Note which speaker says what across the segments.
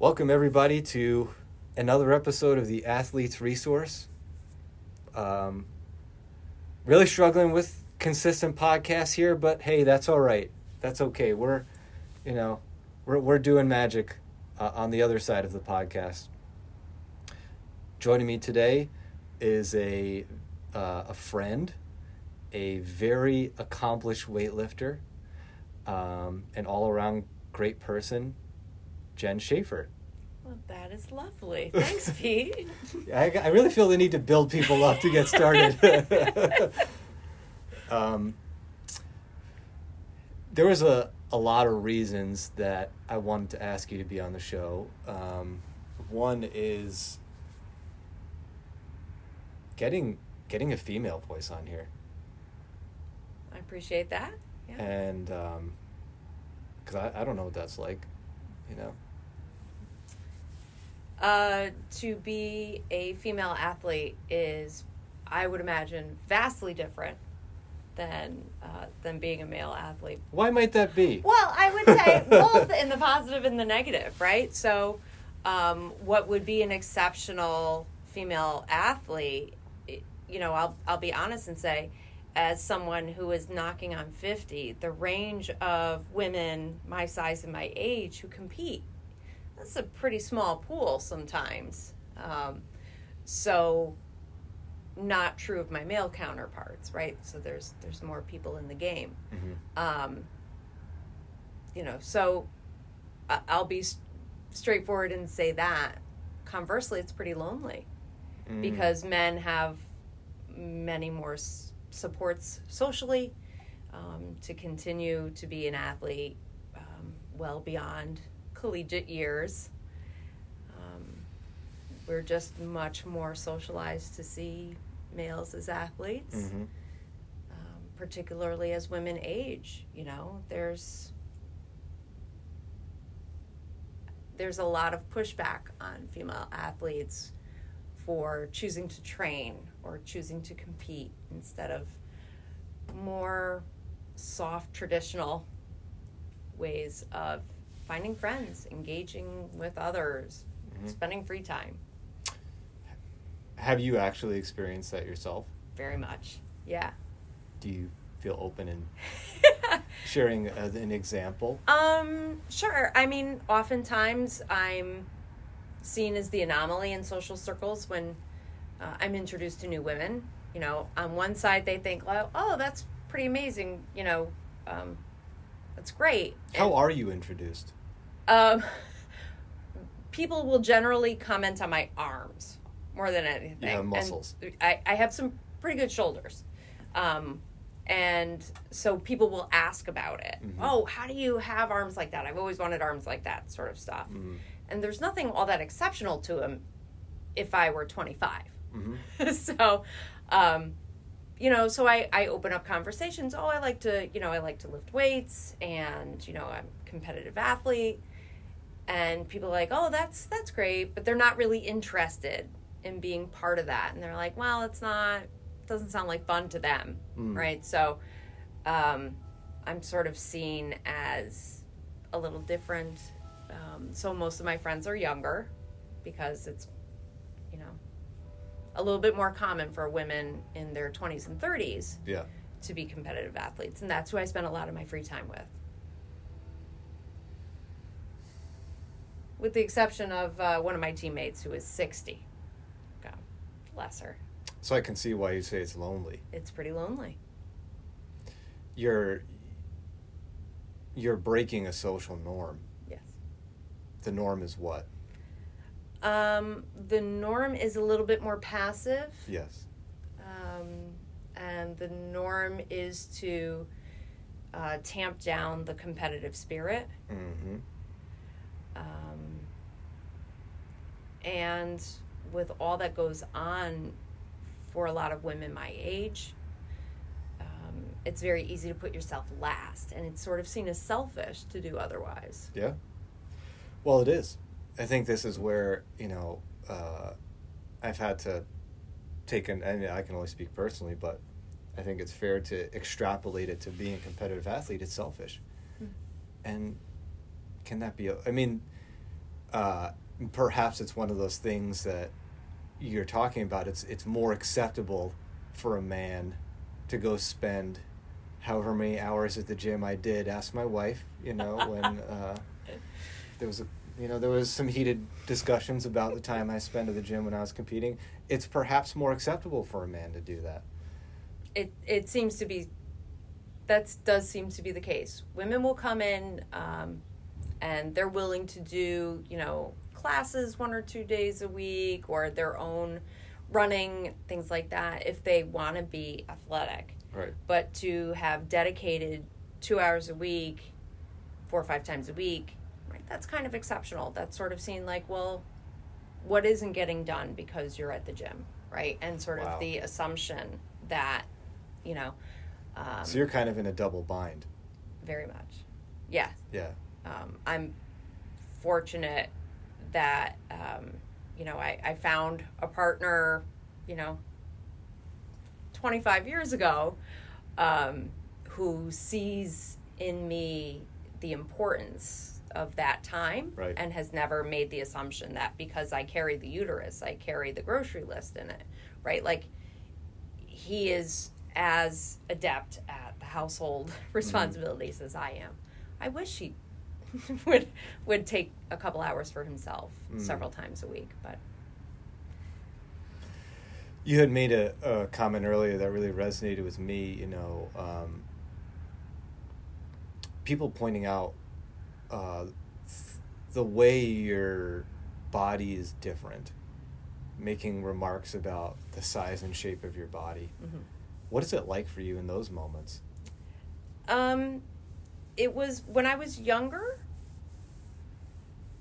Speaker 1: Welcome, everybody, to another episode of the Athletes Resource. Um, really struggling with consistent podcasts here, but hey, that's all right. That's okay. We're, you know, we're, we're doing magic uh, on the other side of the podcast. Joining me today is a, uh, a friend, a very accomplished weightlifter, um, an all around great person, Jen Schaefer.
Speaker 2: Well, that is lovely. Thanks, Pete.
Speaker 1: I, I really feel the need to build people up to get started. um, there was a, a lot of reasons that I wanted to ask you to be on the show. Um, one is getting getting a female voice on here,
Speaker 2: I appreciate that. Yeah.
Speaker 1: and because I, I don't know what that's like, you know.
Speaker 2: Uh, to be a female athlete is, I would imagine, vastly different than uh, than being a male athlete.
Speaker 1: Why might that be?
Speaker 2: Well, I would say both in the positive and the negative, right? So, um, what would be an exceptional female athlete? You know, I'll I'll be honest and say, as someone who is knocking on fifty, the range of women my size and my age who compete, that's a pretty small pool sometimes. Um, so, not true of my male counterparts, right? So there's there's more people in the game
Speaker 1: Mhm.
Speaker 2: um, you know so i'll be straightforward and say that conversely it's pretty lonely
Speaker 1: Mm.
Speaker 2: because men have many more s- supports socially um, to continue to be an athlete um, well beyond collegiate years um, we're just much more socialized to see males as athletes
Speaker 1: Mhm.
Speaker 2: um, particularly as women age. You know, there's there's a lot of pushback on female athletes for choosing to train or choosing to compete instead of more soft traditional ways of finding friends, engaging with others,
Speaker 1: Mhm.
Speaker 2: spending free time.
Speaker 1: Have you actually experienced that yourself?
Speaker 2: Very much. Yeah.
Speaker 1: Do you feel open in sharing uh, an example?
Speaker 2: Um, sure. I mean, oftentimes I'm seen as the anomaly in social circles when uh, I'm introduced to new women. You know, on one side they think, well, oh, that's pretty amazing. You know, um, that's great.
Speaker 1: How are you introduced?
Speaker 2: Um, people will generally comment on my arms more than anything.
Speaker 1: You have
Speaker 2: And
Speaker 1: muscles.
Speaker 2: I, I have some pretty good shoulders. Um, and so people will ask about it.
Speaker 1: Mhm.
Speaker 2: Oh, how do you have arms like that? I've always wanted arms like that, sort of stuff.
Speaker 1: Mhm.
Speaker 2: And there's nothing all that exceptional to them if I were 25.
Speaker 1: Mhm.
Speaker 2: so, um, you know, so I, I open up conversations. Oh, I like to, you know, I like to lift weights and, you know, I'm a competitive athlete. And people are like, oh, that's, that's great. But they're not really interested in being part of that. And they're like, well, it's not, doesn't sound like fun to them.
Speaker 1: Mm.
Speaker 2: Right. So, um, I'm sort of seen as a little different. Um, so most of my friends are younger because it's, a little bit more common for women in their 20s and 30s
Speaker 1: Yeah.
Speaker 2: to be competitive athletes. And that's who I spend a lot of my free time with. With the exception of uh, one of my teammates who is 60. God bless her.
Speaker 1: So I can see why you say it's lonely.
Speaker 2: It's pretty lonely.
Speaker 1: You're you're breaking a social norm.
Speaker 2: Yes.
Speaker 1: The norm is what?
Speaker 2: Um, the norm is a little bit more passive.
Speaker 1: Yes.
Speaker 2: Um, and the norm is to uh, tamp down the competitive spirit.
Speaker 1: Mm-hmm.
Speaker 2: Um, and with all that goes on for a lot of women my age, um, it's very easy to put yourself last, and it's sort of seen as selfish to do otherwise.
Speaker 1: Yeah. Well, it is. I think this is where you know uh, I've had to take an. And I can only speak personally, but I think it's fair to extrapolate it to being a competitive athlete. It's selfish,
Speaker 2: Hmm.
Speaker 1: and can that be? a- I mean, uh, perhaps it's one of those things that you're talking about. It's it's more acceptable for a man to go spend however many hours at the gym I did. Ask my wife. You know when uh, there was a you know there was some heated discussions about the time I spent at the gym when I was competing. It's perhaps more acceptable for a man to do that.
Speaker 2: It it seems to be that does seem to be the case. Women will come in um, and they're willing to do, you know, classes one or two days a week or their own running, things like that, if they want to be athletic.
Speaker 1: Right.
Speaker 2: But to have dedicated two hours a week, four or five times a week, that's kind of exceptional. That's sort of seen like, well, what isn't getting done because you're at the gym, right? And sort
Speaker 1: Wow.
Speaker 2: of the assumption that, you know, um,
Speaker 1: So you're kind of in a double bind.
Speaker 2: very much. Yeah.
Speaker 1: Yeah.
Speaker 2: Um, I'm fortunate that, um, you know, I, I found a partner, you know, 25 years ago um, who sees in me the importance of that time
Speaker 1: Right.
Speaker 2: and has never made the assumption that because I carry the uterus, I carry the grocery list in it, right? Like, he is as adept at the household responsibilities as I am. I wish he would would take a couple hours for himself
Speaker 1: Mm.
Speaker 2: several times a week, but
Speaker 1: You had made a, a comment earlier that really resonated with me. You know, um, people pointing out uh, the way your body is different, making remarks about the size and shape of your body.
Speaker 2: mhm.
Speaker 1: What is it like for you in those moments?
Speaker 2: Um, it was when I was younger,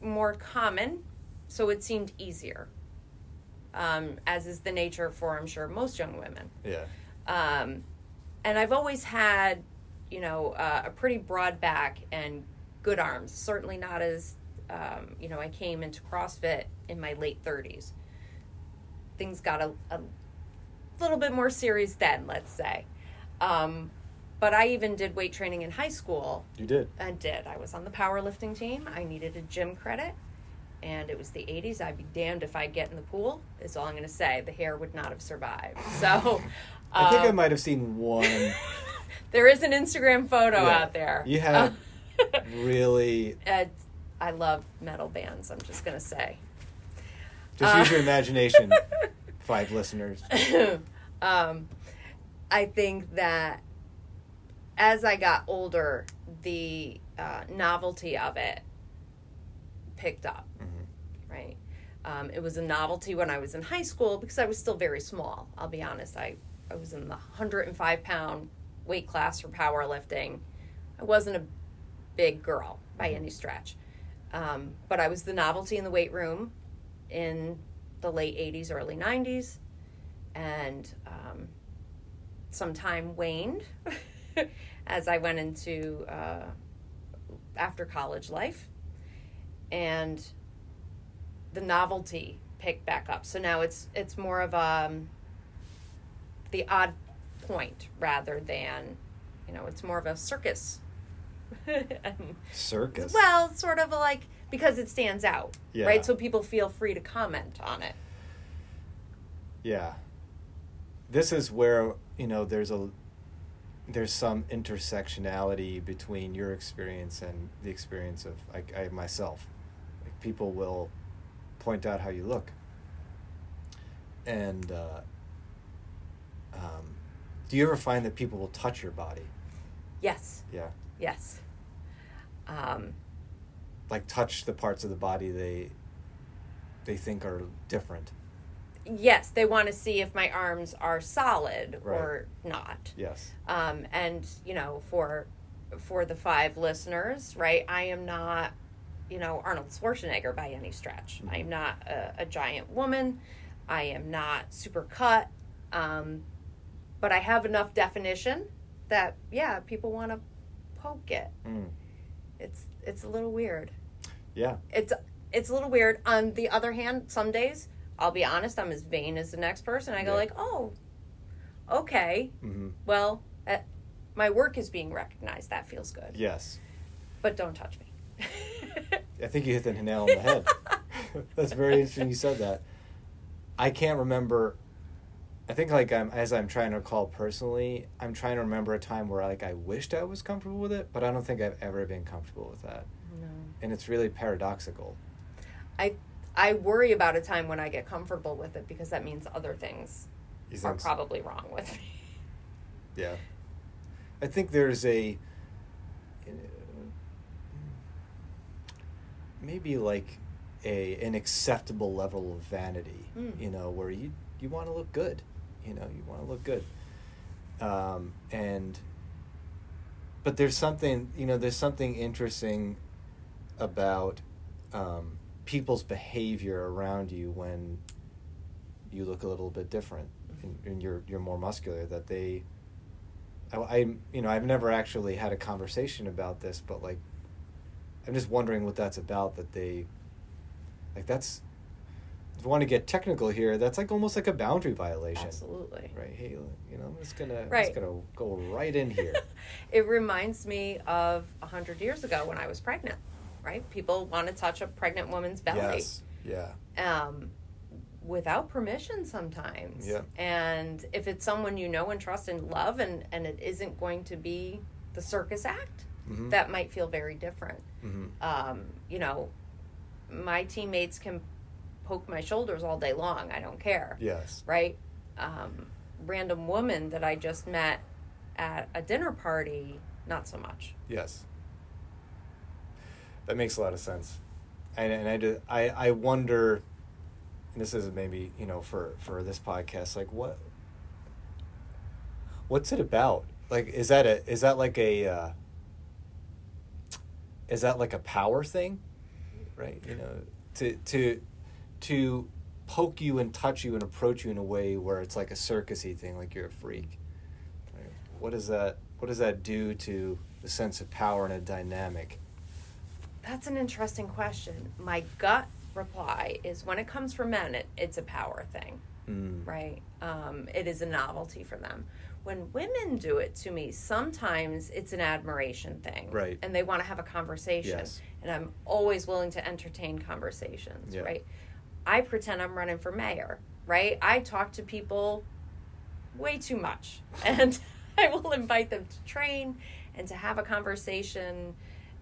Speaker 2: more common, so it seemed easier. Um, as is the nature for, I'm sure, most young women.
Speaker 1: Yeah.
Speaker 2: Um, and I've always had, you know, uh, a pretty broad back and good arms. Certainly not as, um, you know, I came into CrossFit in my late 30s. Things got a, a little bit more serious then, let's say. Um, but I even did weight training in high school
Speaker 1: You did.
Speaker 2: I did. I was on the powerlifting team. I needed a gym credit. And it was the 80s. I'd be damned if I'd get in the pool, is all I'm going to say. The hair would not have survived. So.
Speaker 1: I think I
Speaker 2: um,
Speaker 1: might have seen one
Speaker 2: there is an Instagram photo
Speaker 1: Yeah.
Speaker 2: out there.
Speaker 1: You had really.
Speaker 2: Uh, I love metal bands, I'm just to say.
Speaker 1: Just
Speaker 2: Uh,
Speaker 1: use your imagination, five listeners.
Speaker 2: um, I think that as I got older, the uh, novelty of it picked up.
Speaker 1: Mhm.
Speaker 2: right? Um, it was a novelty when I was in high school because I was still very small. I'll be honest. I, I was in the 105 pound weight class for powerlifting. I wasn't a big girl by any stretch. Um, but I was the novelty in the weight room in the late 80s, early 90s. And um, some time waned as I went into uh, after college life. And the novelty picked back up. So now it's it's more of um the odd point rather than you know it's more of a circus. And-
Speaker 1: Circus.
Speaker 2: well, sort of like because it stands out,
Speaker 1: Yeah.
Speaker 2: right? So people feel free to comment on it.
Speaker 1: Yeah. This is where, you know, there's a there's some intersectionality between your experience and the experience of like I myself. Like people will point out how you look. And uh, um, do you ever find that people will touch your body?
Speaker 2: Yes,
Speaker 1: Yeah.
Speaker 2: Yes. Um,
Speaker 1: Like touch the parts of the body they they think are different.
Speaker 2: yes, they want to see if my arms are solid or not.
Speaker 1: Yes.
Speaker 2: um, and you know for for the five listeners right i am not you know arnold schwarzenegger by any stretch
Speaker 1: Mhm.
Speaker 2: i'm not a, a giant woman i am not super cut um, but i have enough definition that yeah people want to poke it
Speaker 1: Mm.
Speaker 2: it's it's a little weird
Speaker 1: Yeah.
Speaker 2: it's it's a little weird on the other hand some days i'll be honest i'm as vain as the next person i go
Speaker 1: Yeah.
Speaker 2: like oh okay
Speaker 1: hmm
Speaker 2: well, uh, my work is being recognized. That feels good.
Speaker 1: Yes.
Speaker 2: But don't touch me.
Speaker 1: I think you hit the nail on the head. That's very interesting. You said that. I can't remember. I think like I'm as I'm trying to recall personally, I'm trying to remember a time where like I wished I was comfortable with it, but I don't think I've ever been comfortable with that.
Speaker 2: No.
Speaker 1: And it's really paradoxical.
Speaker 2: I I worry about a time when I get comfortable with it because that means other things
Speaker 1: You
Speaker 2: are
Speaker 1: think so?
Speaker 2: probably wrong with me.
Speaker 1: Yeah. I think there's a maybe like a an acceptable level of vanity,
Speaker 2: Mm.
Speaker 1: you know, where you you want to look good, you know, you want to look good. Um, and but there's something, you know, there's something interesting about um, people's behavior around you when you look a little bit different and, and you're you're more muscular that they I, I you know I've never actually had a conversation about this but like I'm just wondering what that's about that they like that's if want to get technical here that's like almost like a boundary violation
Speaker 2: Absolutely.
Speaker 1: right hey you know I'm just gonna I'm
Speaker 2: Right.
Speaker 1: just gonna go right in here
Speaker 2: it reminds me of a hundred years ago when I was pregnant. Right? People want to touch a pregnant woman's belly.
Speaker 1: yes yeah
Speaker 2: um, without permission sometimes.
Speaker 1: Yeah.
Speaker 2: And if it's someone you know and trust and love, and and it isn't going to be the circus act,
Speaker 1: Mhm.
Speaker 2: that might feel very different.
Speaker 1: hmm
Speaker 2: Um, you know, my teammates can poke my shoulders all day long. I don't care.
Speaker 1: yes
Speaker 2: Right? Um, random woman that I just met at a dinner party, not so much.
Speaker 1: Yes. That makes a lot of sense. And, and I, do, I, I wonder, and this is maybe, you know, for, for this podcast, like what, what's it about? Like, is that a, is that like a, uh, is that like a power thing? Right? You know, to, to, to poke you and touch you and approach you in a way where it's like a circusy thing, like you're a freak. Right? What does that, what does that do to the sense of power and a dynamic?
Speaker 2: That's an interesting question. My gut reply is when it comes from men, it, it's a power thing.
Speaker 1: Mm.
Speaker 2: right? Um, it is a novelty for them. When women do it to me, sometimes it's an admiration thing,
Speaker 1: Right.
Speaker 2: And they want to have a conversation,
Speaker 1: Yes.
Speaker 2: and I'm always willing to entertain conversations,
Speaker 1: Yeah.
Speaker 2: right? I pretend I'm running for mayor, right? I talk to people way too much, and I will invite them to train and to have a conversation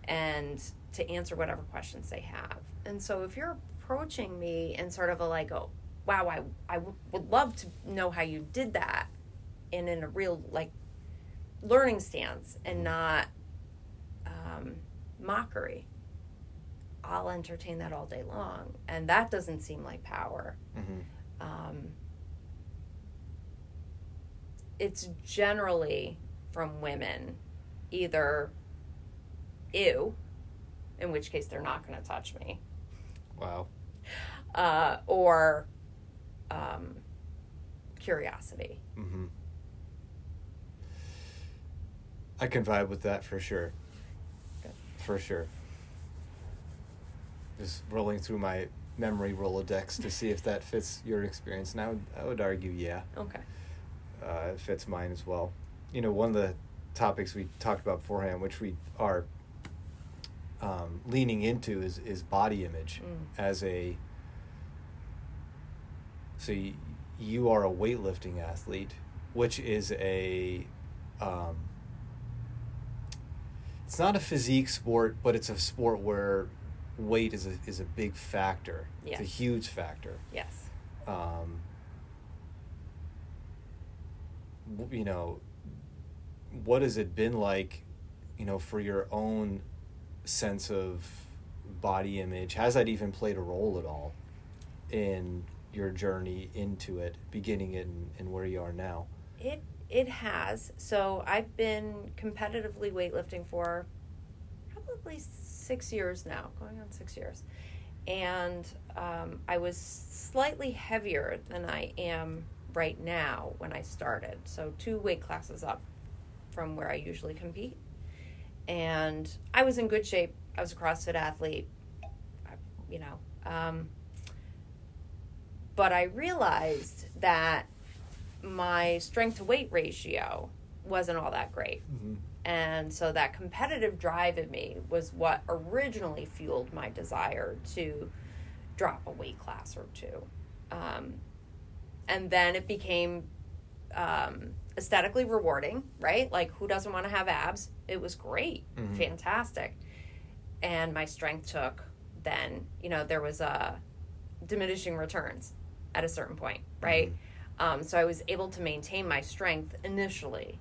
Speaker 2: and to answer whatever questions they have. And so if you're approaching me in sort of a like, oh, wow, I, I would love to know how you did that and in a real like learning stance and not um, mockery. I'll entertain that all day long. And that doesn't seem like power.
Speaker 1: hmm
Speaker 2: Um, it's generally from women, either ew, in which case they're not going to touch me,
Speaker 1: Wow.
Speaker 2: uh, or um, curiosity.
Speaker 1: hmm I can vibe with that for sure.
Speaker 2: Good.
Speaker 1: For sure. Just rolling through my memory Rolodex to see if that fits your experience. And I would, I would argue, yeah,
Speaker 2: Okay.
Speaker 1: uh, it fits mine as well. You know, one of the topics we talked about beforehand, which we are um, leaning into, is, is body image
Speaker 2: Mm.
Speaker 1: as a. So y- you are a weightlifting athlete, which is a. Um, it's not a physique sport, but it's a sport where weight is a, is a big factor. It's a huge factor
Speaker 2: Yes.
Speaker 1: um, you know, what has it been like, you know, for your own sense of body image? Has that even played a role at all in your journey into it, beginning it and, and where you are now?
Speaker 2: It it has. So I've been competitively weightlifting for probably six years now, going on six years, and um, I was slightly heavier than I am right now when I started. So two weight classes up from where I usually compete, and I was in good shape. I was a CrossFit athlete, you know. Um, but I realized that my strength to weight ratio wasn't all that great.
Speaker 1: Mm-hmm.
Speaker 2: And so that competitive drive in me was what originally fueled my desire to, drop a weight class or two. Um, and then it became um, aesthetically rewarding, right? Like, who doesn't want to have abs? It was great,
Speaker 1: Mhm.
Speaker 2: fantastic. And my strength took then, you know, there was a diminishing returns at a certain point, right? Um, so I was able to maintain my strength initially.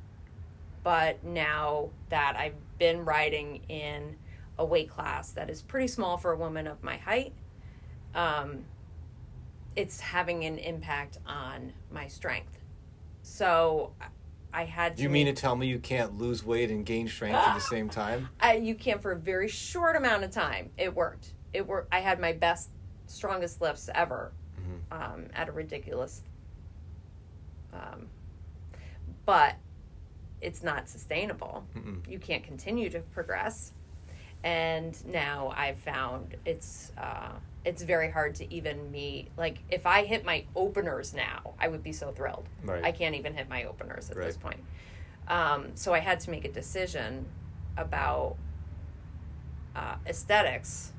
Speaker 2: But now that I've been riding in a weight class that is pretty small for a woman of my height, um, it's having an impact on my strength. So I- had to.
Speaker 1: You mean to tell me you can't lose weight and gain strength at the same time?
Speaker 2: I, you can for a very short amount of time. It worked. It worked. I had my best, strongest lifts ever,
Speaker 1: Mhm.
Speaker 2: um, at a ridiculous. Um, but it's not sustainable.
Speaker 1: Mm-mm.
Speaker 2: You can't continue to progress, and now I've found it's uh, it's very hard to even meet. Like if I hit my openers now, I would be so thrilled.
Speaker 1: Right.
Speaker 2: I can't even hit my openers at this point. Um, so I had to make a decision about uh, aesthetics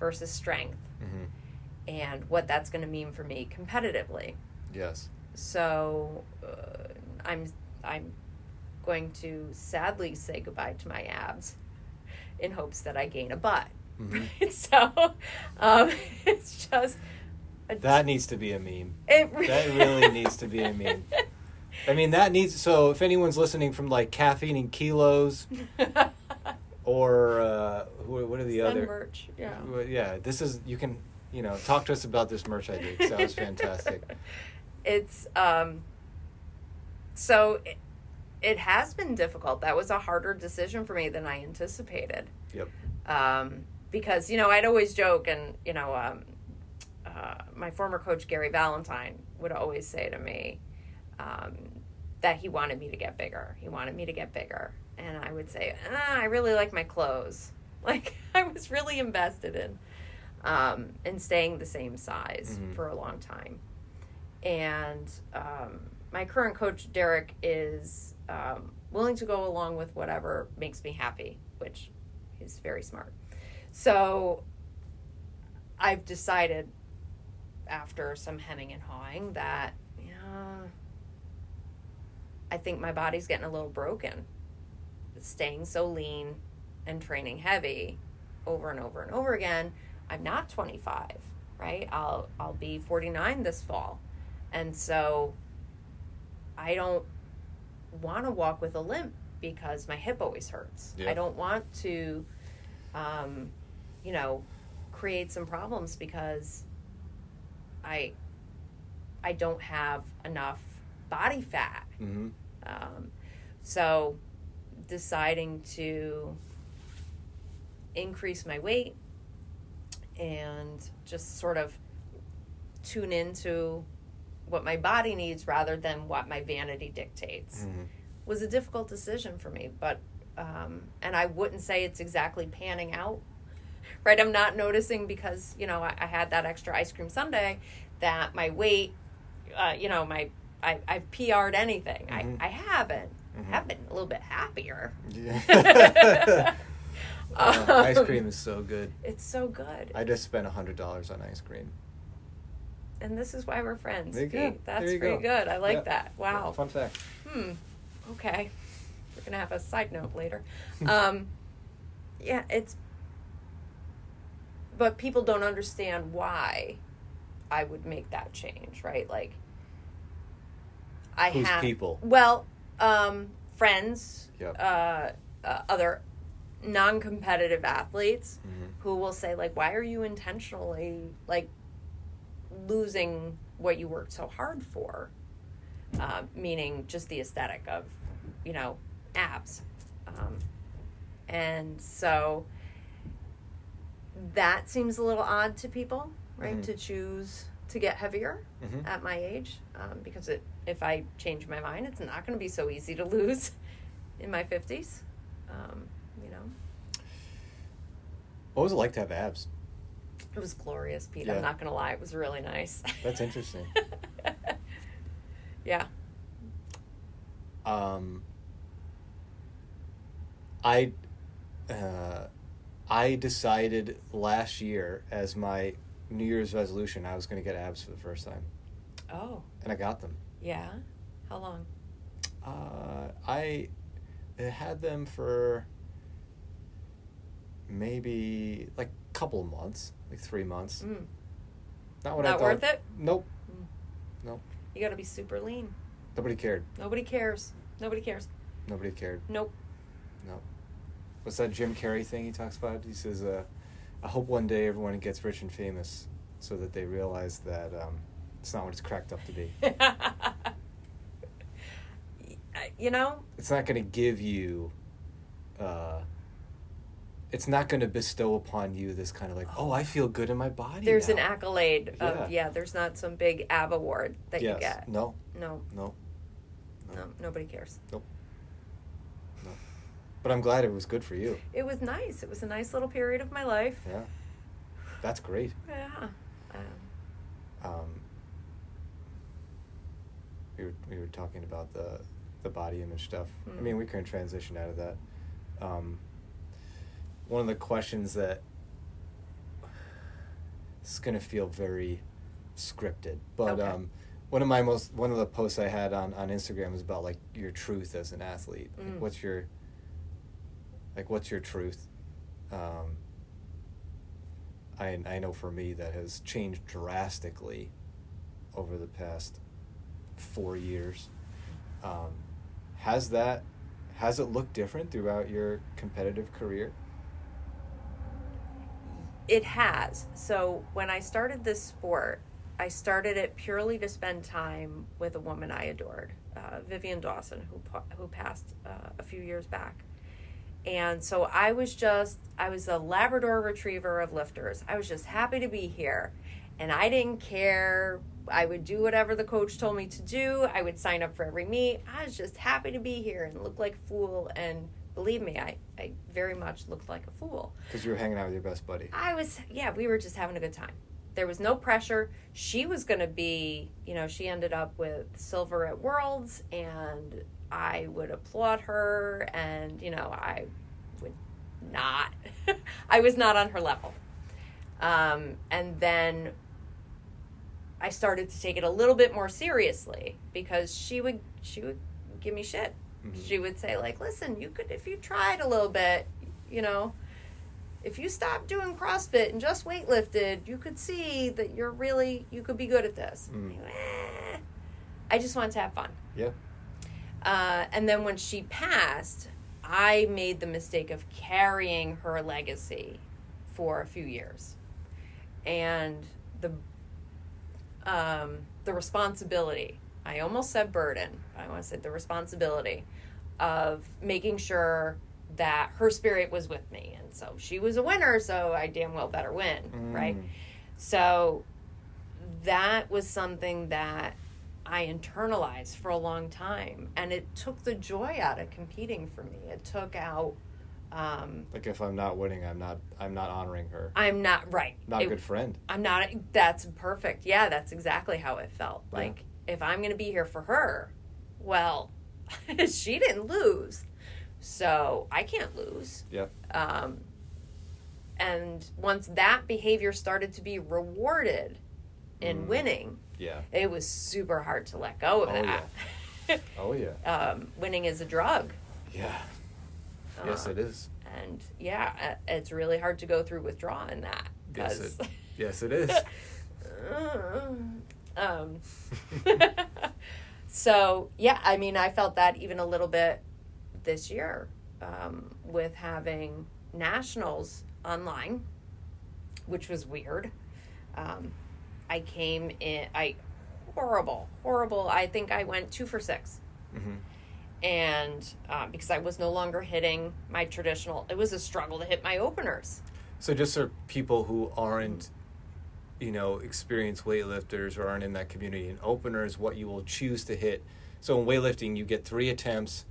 Speaker 2: versus strength
Speaker 1: Mhm.
Speaker 2: and what that's going to mean for me competitively.
Speaker 1: Yes.
Speaker 2: So uh, I'm I'm going to sadly say goodbye to my abs in hopes that I gain a butt.
Speaker 1: Mhm.
Speaker 2: Right? So um, it's just a,
Speaker 1: That needs to be a meme.
Speaker 2: it re-
Speaker 1: that really needs to be a meme. I mean, that needs. So, if anyone's listening from like caffeine and kilos, or uh, who- what are the
Speaker 2: Sun
Speaker 1: other?
Speaker 2: merch, yeah.
Speaker 1: Yeah, this is you can you know talk to us about this merch idea. was fantastic.
Speaker 2: it's um so it, has been difficult. That was a harder decision for me than i anticipated.
Speaker 1: Yep.
Speaker 2: um because you know i'd always joke and you know um uh, my former coach gary valentine would always say to me um, that he wanted me to get bigger. He wanted me to get bigger. And i would say ah, i really like my clothes. Like i was really invested in um, in staying the same size
Speaker 1: Mhm.
Speaker 2: for a long time. And um, my current coach derek is um, willing to go along with whatever makes me happy which is very smart. So i've decided after some hemming and hawing that yeah i think my body's getting a little broken. Staying so lean and training heavy over and over and over again. I'm not 25 right? I'll i'll be 49 this fall. And so I don't want to walk with a limp because my hip always hurts.
Speaker 1: Yeah.
Speaker 2: I don't want to, um, you know, create some problems because I I don't have enough body fat.
Speaker 1: hmm
Speaker 2: Um, so deciding to increase my weight and just sort of tune into what my body needs rather than what my vanity dictates
Speaker 1: hmm
Speaker 2: was a difficult decision for me but um, and i wouldn't say it's exactly panning out right i'm not noticing because you know i, I had that extra ice cream sundae that my weight uh, you know my I, i've pr'd anything
Speaker 1: Mhm.
Speaker 2: I, I haven't
Speaker 1: Mhm.
Speaker 2: have been a little bit happier
Speaker 1: Yeah. Uh, ice
Speaker 2: Um,
Speaker 1: cream is so good.
Speaker 2: it's so good
Speaker 1: I just spent a hundred dollars on ice cream.
Speaker 2: And this is why we're friends
Speaker 1: There you
Speaker 2: Pete.
Speaker 1: go.
Speaker 2: that's
Speaker 1: There you
Speaker 2: pretty
Speaker 1: go.
Speaker 2: good i like
Speaker 1: Yeah.
Speaker 2: that wow
Speaker 1: Fun fact.
Speaker 2: hmm okay we're gonna have a side note later um yeah it's but people don't understand why i would make that change right like i
Speaker 1: Who's
Speaker 2: have
Speaker 1: people?
Speaker 2: well um friends
Speaker 1: Yep.
Speaker 2: uh, uh other non-competitive athletes
Speaker 1: Mhm.
Speaker 2: who will say like why are you intentionally like losing what you worked so hard for uh, meaning just the aesthetic of you know abs um, and so that seems a little odd to people right
Speaker 1: Mhm.
Speaker 2: to choose to get heavier
Speaker 1: Mhm.
Speaker 2: at my age um, because it if i change my mind it's not going to be so easy to lose in my 50s um, you know
Speaker 1: What was it like to have abs?
Speaker 2: It was glorious, Pete.
Speaker 1: Yeah.
Speaker 2: I'm not gonna lie, it was really nice.
Speaker 1: That's interesting.
Speaker 2: yeah.
Speaker 1: Um, I, uh, I decided last year as my New Year's resolution. I was going to get abs for the first time,
Speaker 2: Oh,
Speaker 1: and I got them.
Speaker 2: yeah. How long?
Speaker 1: Uh, I had them for maybe like couple of months, like three months.
Speaker 2: Mm.
Speaker 1: Not what I
Speaker 2: Not
Speaker 1: thought.
Speaker 2: worth it?
Speaker 1: Nope.
Speaker 2: Mm.
Speaker 1: Nope.
Speaker 2: You got to be super lean.
Speaker 1: Nobody cared.
Speaker 2: Nobody cares. Nobody cares.
Speaker 1: Nobody cared.
Speaker 2: Nope.
Speaker 1: Nope. What's that Jim Carrey thing he talks about? He says, uh, "I hope one day everyone gets rich and famous, so that they realize that um, it's not what it's cracked up to be.
Speaker 2: you know,
Speaker 1: It's not going to give you." Uh, it's not going to bestow upon you this kind of like, oh, I feel good in my body.
Speaker 2: there's an accolade
Speaker 1: Yeah.
Speaker 2: of yeah. There's not some big ab award that
Speaker 1: yes.
Speaker 2: you get.
Speaker 1: No,
Speaker 2: No,
Speaker 1: no,
Speaker 2: no, nobody cares. Nope.
Speaker 1: No. But I'm glad it was good for you.
Speaker 2: It was nice. It was a nice little period of my life.
Speaker 1: Yeah, that's great.
Speaker 2: Yeah. Um,
Speaker 1: Um, we were we were talking about the the body image stuff. I
Speaker 2: Mm.
Speaker 1: mean, we can transition out of that. Um, one of the questions that is going to feel very scripted, but
Speaker 2: Okay.
Speaker 1: um, one of my most one of the posts I had on on Instagram was about like your truth as an athlete. Like,
Speaker 2: Mm.
Speaker 1: what's your like what's your truth? Um, I I know for me that has changed drastically over the past four years. Um, has that has it looked different throughout your competitive career?
Speaker 2: It has. So when I started this sport, I started it purely to spend time with a woman I adored, uh, Vivian Dawson, who who passed uh, a few years back. And so I was just I was a Labrador Retriever of lifters. I was just happy to be here, and I didn't care. I would do whatever the coach told me to do. I would sign up for every meet. I was just happy to be here and look like a fool. And believe me, I, I very much looked like a fool.
Speaker 1: Because you were hanging out with your best buddy.
Speaker 2: I was, yeah, we were just having a good time. There was no pressure. She was going to be, you know, she ended up with silver at Worlds, and I would applaud her, and, you know, I would not. I was not on her level. Um, and then I started to take it a little bit more seriously because she would she would give me shit.
Speaker 1: Mhm.
Speaker 2: She would say like, "Listen, you could if you tried a little bit, you know, if you stopped doing CrossFit and just weightlifted, you could see that you're really you could be good at this."
Speaker 1: Mm.
Speaker 2: I "Eh." I just wanted to have fun.
Speaker 1: Yeah.
Speaker 2: Uh, and then when she passed, I made the mistake of carrying her legacy for a few years, and the um, the responsibility. I almost said burden. I want to say the responsibility of making sure that her spirit was with me, and so she was a winner. So I damn well better win, right?
Speaker 1: Mm.
Speaker 2: So that was something that I internalized for a long time, and it took the joy out of competing for me. It took out. Um,
Speaker 1: Like if I'm not winning, I'm not I'm not honoring her.
Speaker 2: I'm not right.
Speaker 1: Not a good friend.
Speaker 2: I'm not. That's perfect. Yeah, that's exactly how it felt.
Speaker 1: Yeah.
Speaker 2: Like if I'm going to be here for her, well, she didn't lose, so I can't lose.
Speaker 1: Yep.
Speaker 2: Um, and once that behavior started to be rewarded in
Speaker 1: Mm.
Speaker 2: winning,
Speaker 1: Yeah.
Speaker 2: it was super hard to let go of
Speaker 1: Oh,
Speaker 2: that.
Speaker 1: Oh yeah.
Speaker 2: um, winning is a drug.
Speaker 1: Yeah. Yes,
Speaker 2: Uh,
Speaker 1: it is.
Speaker 2: And yeah, uh, it's really hard to go through withdrawing that.
Speaker 1: Yes, it. Yes, it is.
Speaker 2: um, so yeah, I mean, I felt that even a little bit this year um, with having nationals online, which was weird. Um, I came in, I horrible, horrible. I think I went two for six
Speaker 1: hmm
Speaker 2: and uh, because I was no longer hitting my traditional, it was a struggle to hit my openers.
Speaker 1: So just for people who aren't, you know, experienced weightlifters or aren't in that community, and openers, what you will choose to hit. So in weightlifting, you get three attempts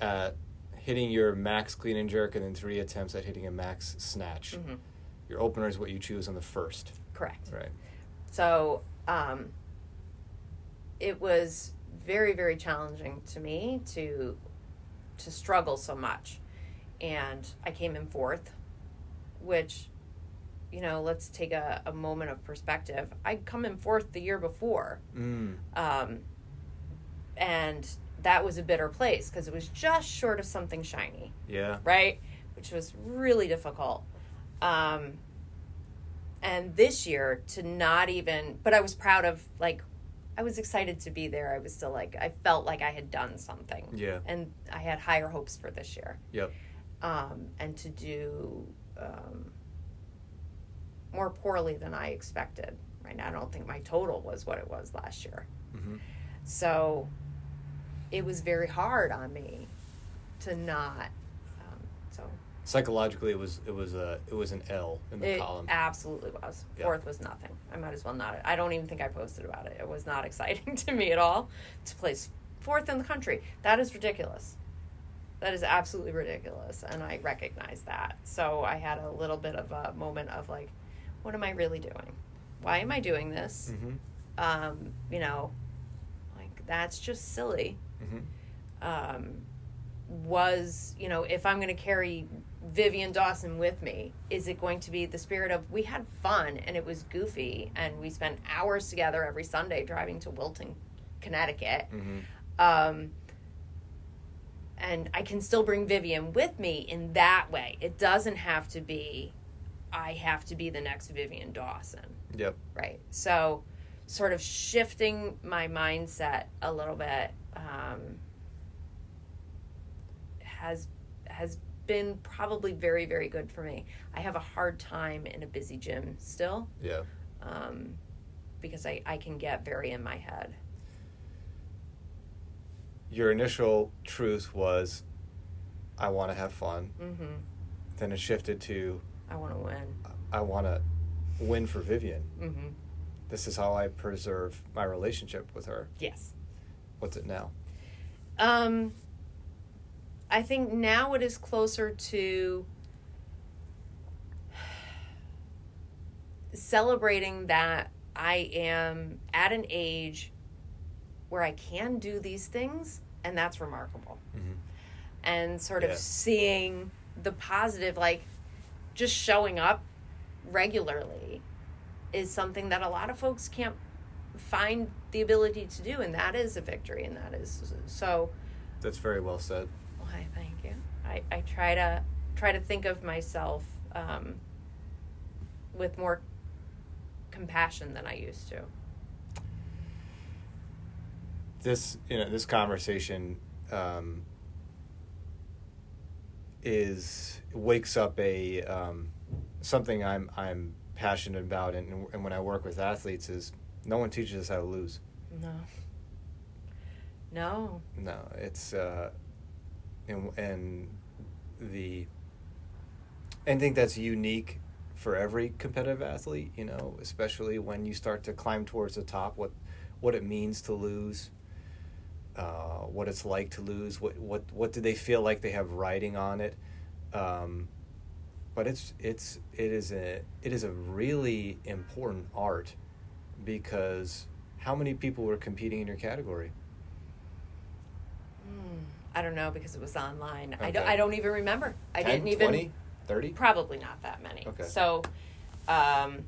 Speaker 1: at hitting your max clean and jerk, and then three attempts at hitting a max snatch.
Speaker 2: Mhm.
Speaker 1: Your opener is what you choose on the first,
Speaker 2: Correct.
Speaker 1: right?
Speaker 2: So um, it was very, very challenging to me to to struggle so much, and I came in fourth, which you know, let's take a, a moment of perspective. I'd come in fourth the year before.
Speaker 1: Mm.
Speaker 2: Um, and that was a bitter place because it was just short of something shiny,
Speaker 1: Yeah.
Speaker 2: right? Which was really difficult. Um, and this year to not even, but I was proud of, like, I was excited to be there. I was still like, I felt like I had done something.
Speaker 1: Yeah.
Speaker 2: And I had higher hopes for this year.
Speaker 1: Yep.
Speaker 2: Um, and to do um, more poorly than I expected. Right now, I don't think my total was what it was last year.
Speaker 1: hmm
Speaker 2: So it was very hard on me to not. Um, so
Speaker 1: Psychologically, it was it was a it was an L in the
Speaker 2: it
Speaker 1: column.
Speaker 2: absolutely was.
Speaker 1: Yeah.
Speaker 2: Fourth was nothing. I might as well not. I don't even think I posted about it. It was not exciting to me at all to place fourth in the country. That is ridiculous. That is absolutely ridiculous, and I recognize that. So I had a little bit of a moment of like, what am I really doing? Why am I doing this?
Speaker 1: hmm
Speaker 2: Um, you know, like that's just silly.
Speaker 1: hmm
Speaker 2: um, was, you know, if I'm going to carry Vivian Dawson with me, is it going to be the spirit of we had fun and it was goofy and we spent hours together every Sunday driving to Wilton, Connecticut.
Speaker 1: hmm
Speaker 2: Um, and I can still bring Vivian with me in that way. It doesn't have to be, I have to be the next Vivian Dawson
Speaker 1: Yep.
Speaker 2: right so sort of shifting my mindset a little bit um, has has been probably very very good for me i have a hard time in a busy gym still
Speaker 1: Yeah.
Speaker 2: um, because I, I can get very in my head
Speaker 1: Your initial truth was, I want to have fun.
Speaker 2: Mm-hmm.
Speaker 1: Then it shifted to,
Speaker 2: i want to win
Speaker 1: I want to win for Vivian.
Speaker 2: hmm
Speaker 1: This is how I preserve my relationship with her.
Speaker 2: yes
Speaker 1: What's it now?
Speaker 2: Um, I think now it is closer to celebrating that I am at an age where I can do these things, and that's remarkable.
Speaker 1: Mhm.
Speaker 2: And sort of
Speaker 1: Yeah.
Speaker 2: seeing the positive, like just showing up regularly, is something that a lot of folks can't find the ability to do, and that is a victory, and that is so.
Speaker 1: That's very well said.
Speaker 2: Why, thank you. I, I try to try to think of myself um, with more compassion than I used to.
Speaker 1: This, you know, this conversation um, is wakes up a um, something I'm I'm passionate about, and and when I work with athletes, is no one teaches us how to lose.
Speaker 2: No. No.
Speaker 1: No, it's uh, and and the I think that's unique for every competitive athlete. You know, especially when you start to climb towards the top, what what it means to lose, uh, what it's like to lose, what what what do they feel like they have riding on it. Um, but it's it's it is a it is a really important art because how many people were competing in your category?
Speaker 2: Mm, I don't know because it was online. I don't. I don't even remember. I
Speaker 1: 10,
Speaker 2: didn't even.
Speaker 1: 20, 30?
Speaker 2: Probably not that many.
Speaker 1: Okay.
Speaker 2: So, um,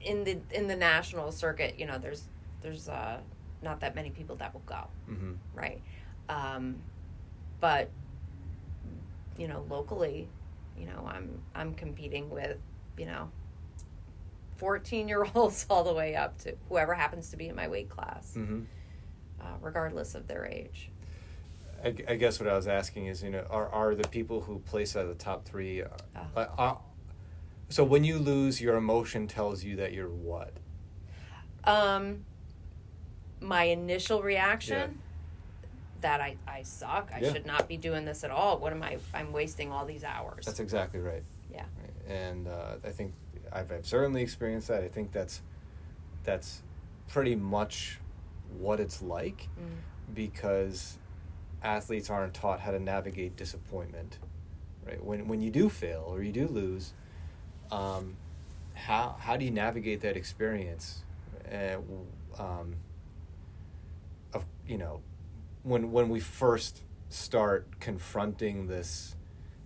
Speaker 2: in the in the national circuit, you know, there's there's uh, not that many people that will go,
Speaker 1: Mm-hmm.
Speaker 2: right? Um, but you know, locally, you know, I'm I'm competing with you know. 14 year olds all the way up to whoever happens to be in my weight class,
Speaker 1: Mm-hmm.
Speaker 2: uh, regardless of their age.
Speaker 1: I, I guess what I was asking is, you know, are are the people who place at the top three? Uh,
Speaker 2: Oh.
Speaker 1: uh, so when you lose, your emotion tells you that you're what?
Speaker 2: Um, my initial reaction that I, I suck. I
Speaker 1: Yeah.
Speaker 2: should not be doing this at all. What am I? I'm wasting all these hours.
Speaker 1: That's exactly right.
Speaker 2: yeah.
Speaker 1: Right. And uh, I think I've, I've certainly experienced that. I think that's that's pretty much what it's like
Speaker 2: Mm.
Speaker 1: because athletes aren't taught how to navigate disappointment. Right. When when you do fail or you do lose, um, how how do you navigate that experience? Uh, um, you know, when when we first start confronting this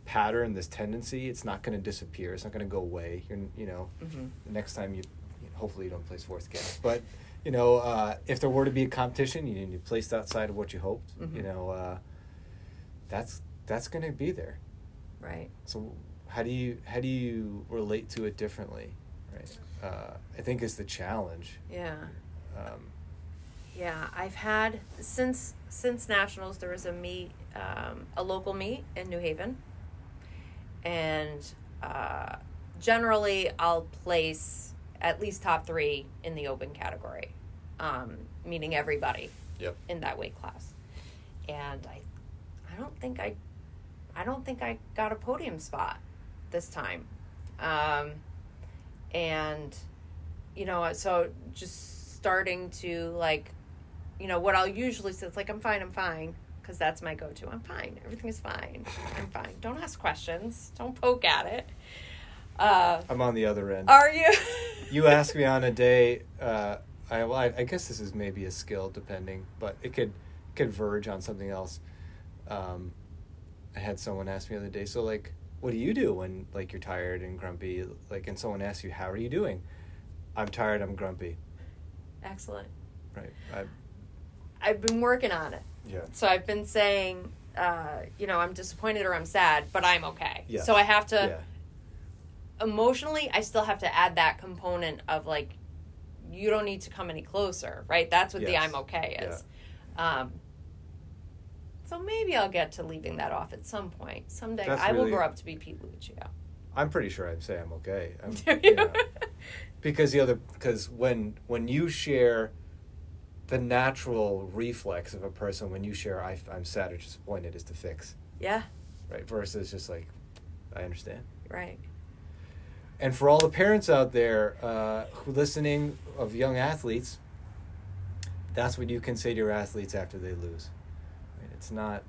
Speaker 1: pattern, this tendency, it's not going to disappear. It's not going to go away. You're, you know,
Speaker 2: Mhm.
Speaker 1: the next time you, hopefully you don't place fourth gas, but you know, uh, if there were to be a competition, you you placed outside of what you hoped. You
Speaker 2: Mhm.
Speaker 1: know, uh, that's that's going to be there.
Speaker 2: Right.
Speaker 1: So how do you how do you relate to it differently? Right. Uh, I think is the challenge.
Speaker 2: Yeah.
Speaker 1: Um,
Speaker 2: Yeah, I've had since since nationals. There was a meet, um, a local meet in New Haven, and uh, generally I'll place at least top three in the open category, um, meaning everybody
Speaker 1: Yep.
Speaker 2: in that weight class. And I, I don't think I, I don't think I got a podium spot this time, um, and you know, so just starting to like, you know, what I'll usually say is like, I'm fine, I'm fine, because that's my go-to. I'm fine, everything is fine, I'm fine. Don't ask questions, don't poke at it. Uh,
Speaker 1: I'm on the other end.
Speaker 2: are you?
Speaker 1: you ask me on a day. Uh, I, well, I I guess this is maybe a skill depending, but it could could verge on something else. Um, I had someone ask me the other day. So like, what do you do when like you're tired and grumpy? Like, and someone asks you, "How are you doing?" I'm tired. I'm grumpy.
Speaker 2: Excellent.
Speaker 1: Right. I,
Speaker 2: I've been working on it.
Speaker 1: yeah.
Speaker 2: So I've been saying, uh, you know, I'm disappointed or I'm sad, but I'm okay.
Speaker 1: Yeah.
Speaker 2: So I have to
Speaker 1: Yeah.
Speaker 2: emotionally, I still have to add that component of like, you don't need to come any closer, right? That's what the I'm okay is. Um, so maybe I'll get to leaving that off at some point. Someday
Speaker 1: That's
Speaker 2: I will
Speaker 1: really-
Speaker 2: grow up to be Pete Lucio.
Speaker 1: I'm pretty sure I'd say I'm okay. I'm,
Speaker 2: Do
Speaker 1: you
Speaker 2: you?
Speaker 1: know, because the other because when when you share the natural reflex of a person when you share I, i'm sad or disappointed is to fix
Speaker 2: yeah,
Speaker 1: right versus just like i understand
Speaker 2: right.
Speaker 1: and for all the parents out there uh, who listening of young athletes that's what you can say to your athletes after they lose Right? it's not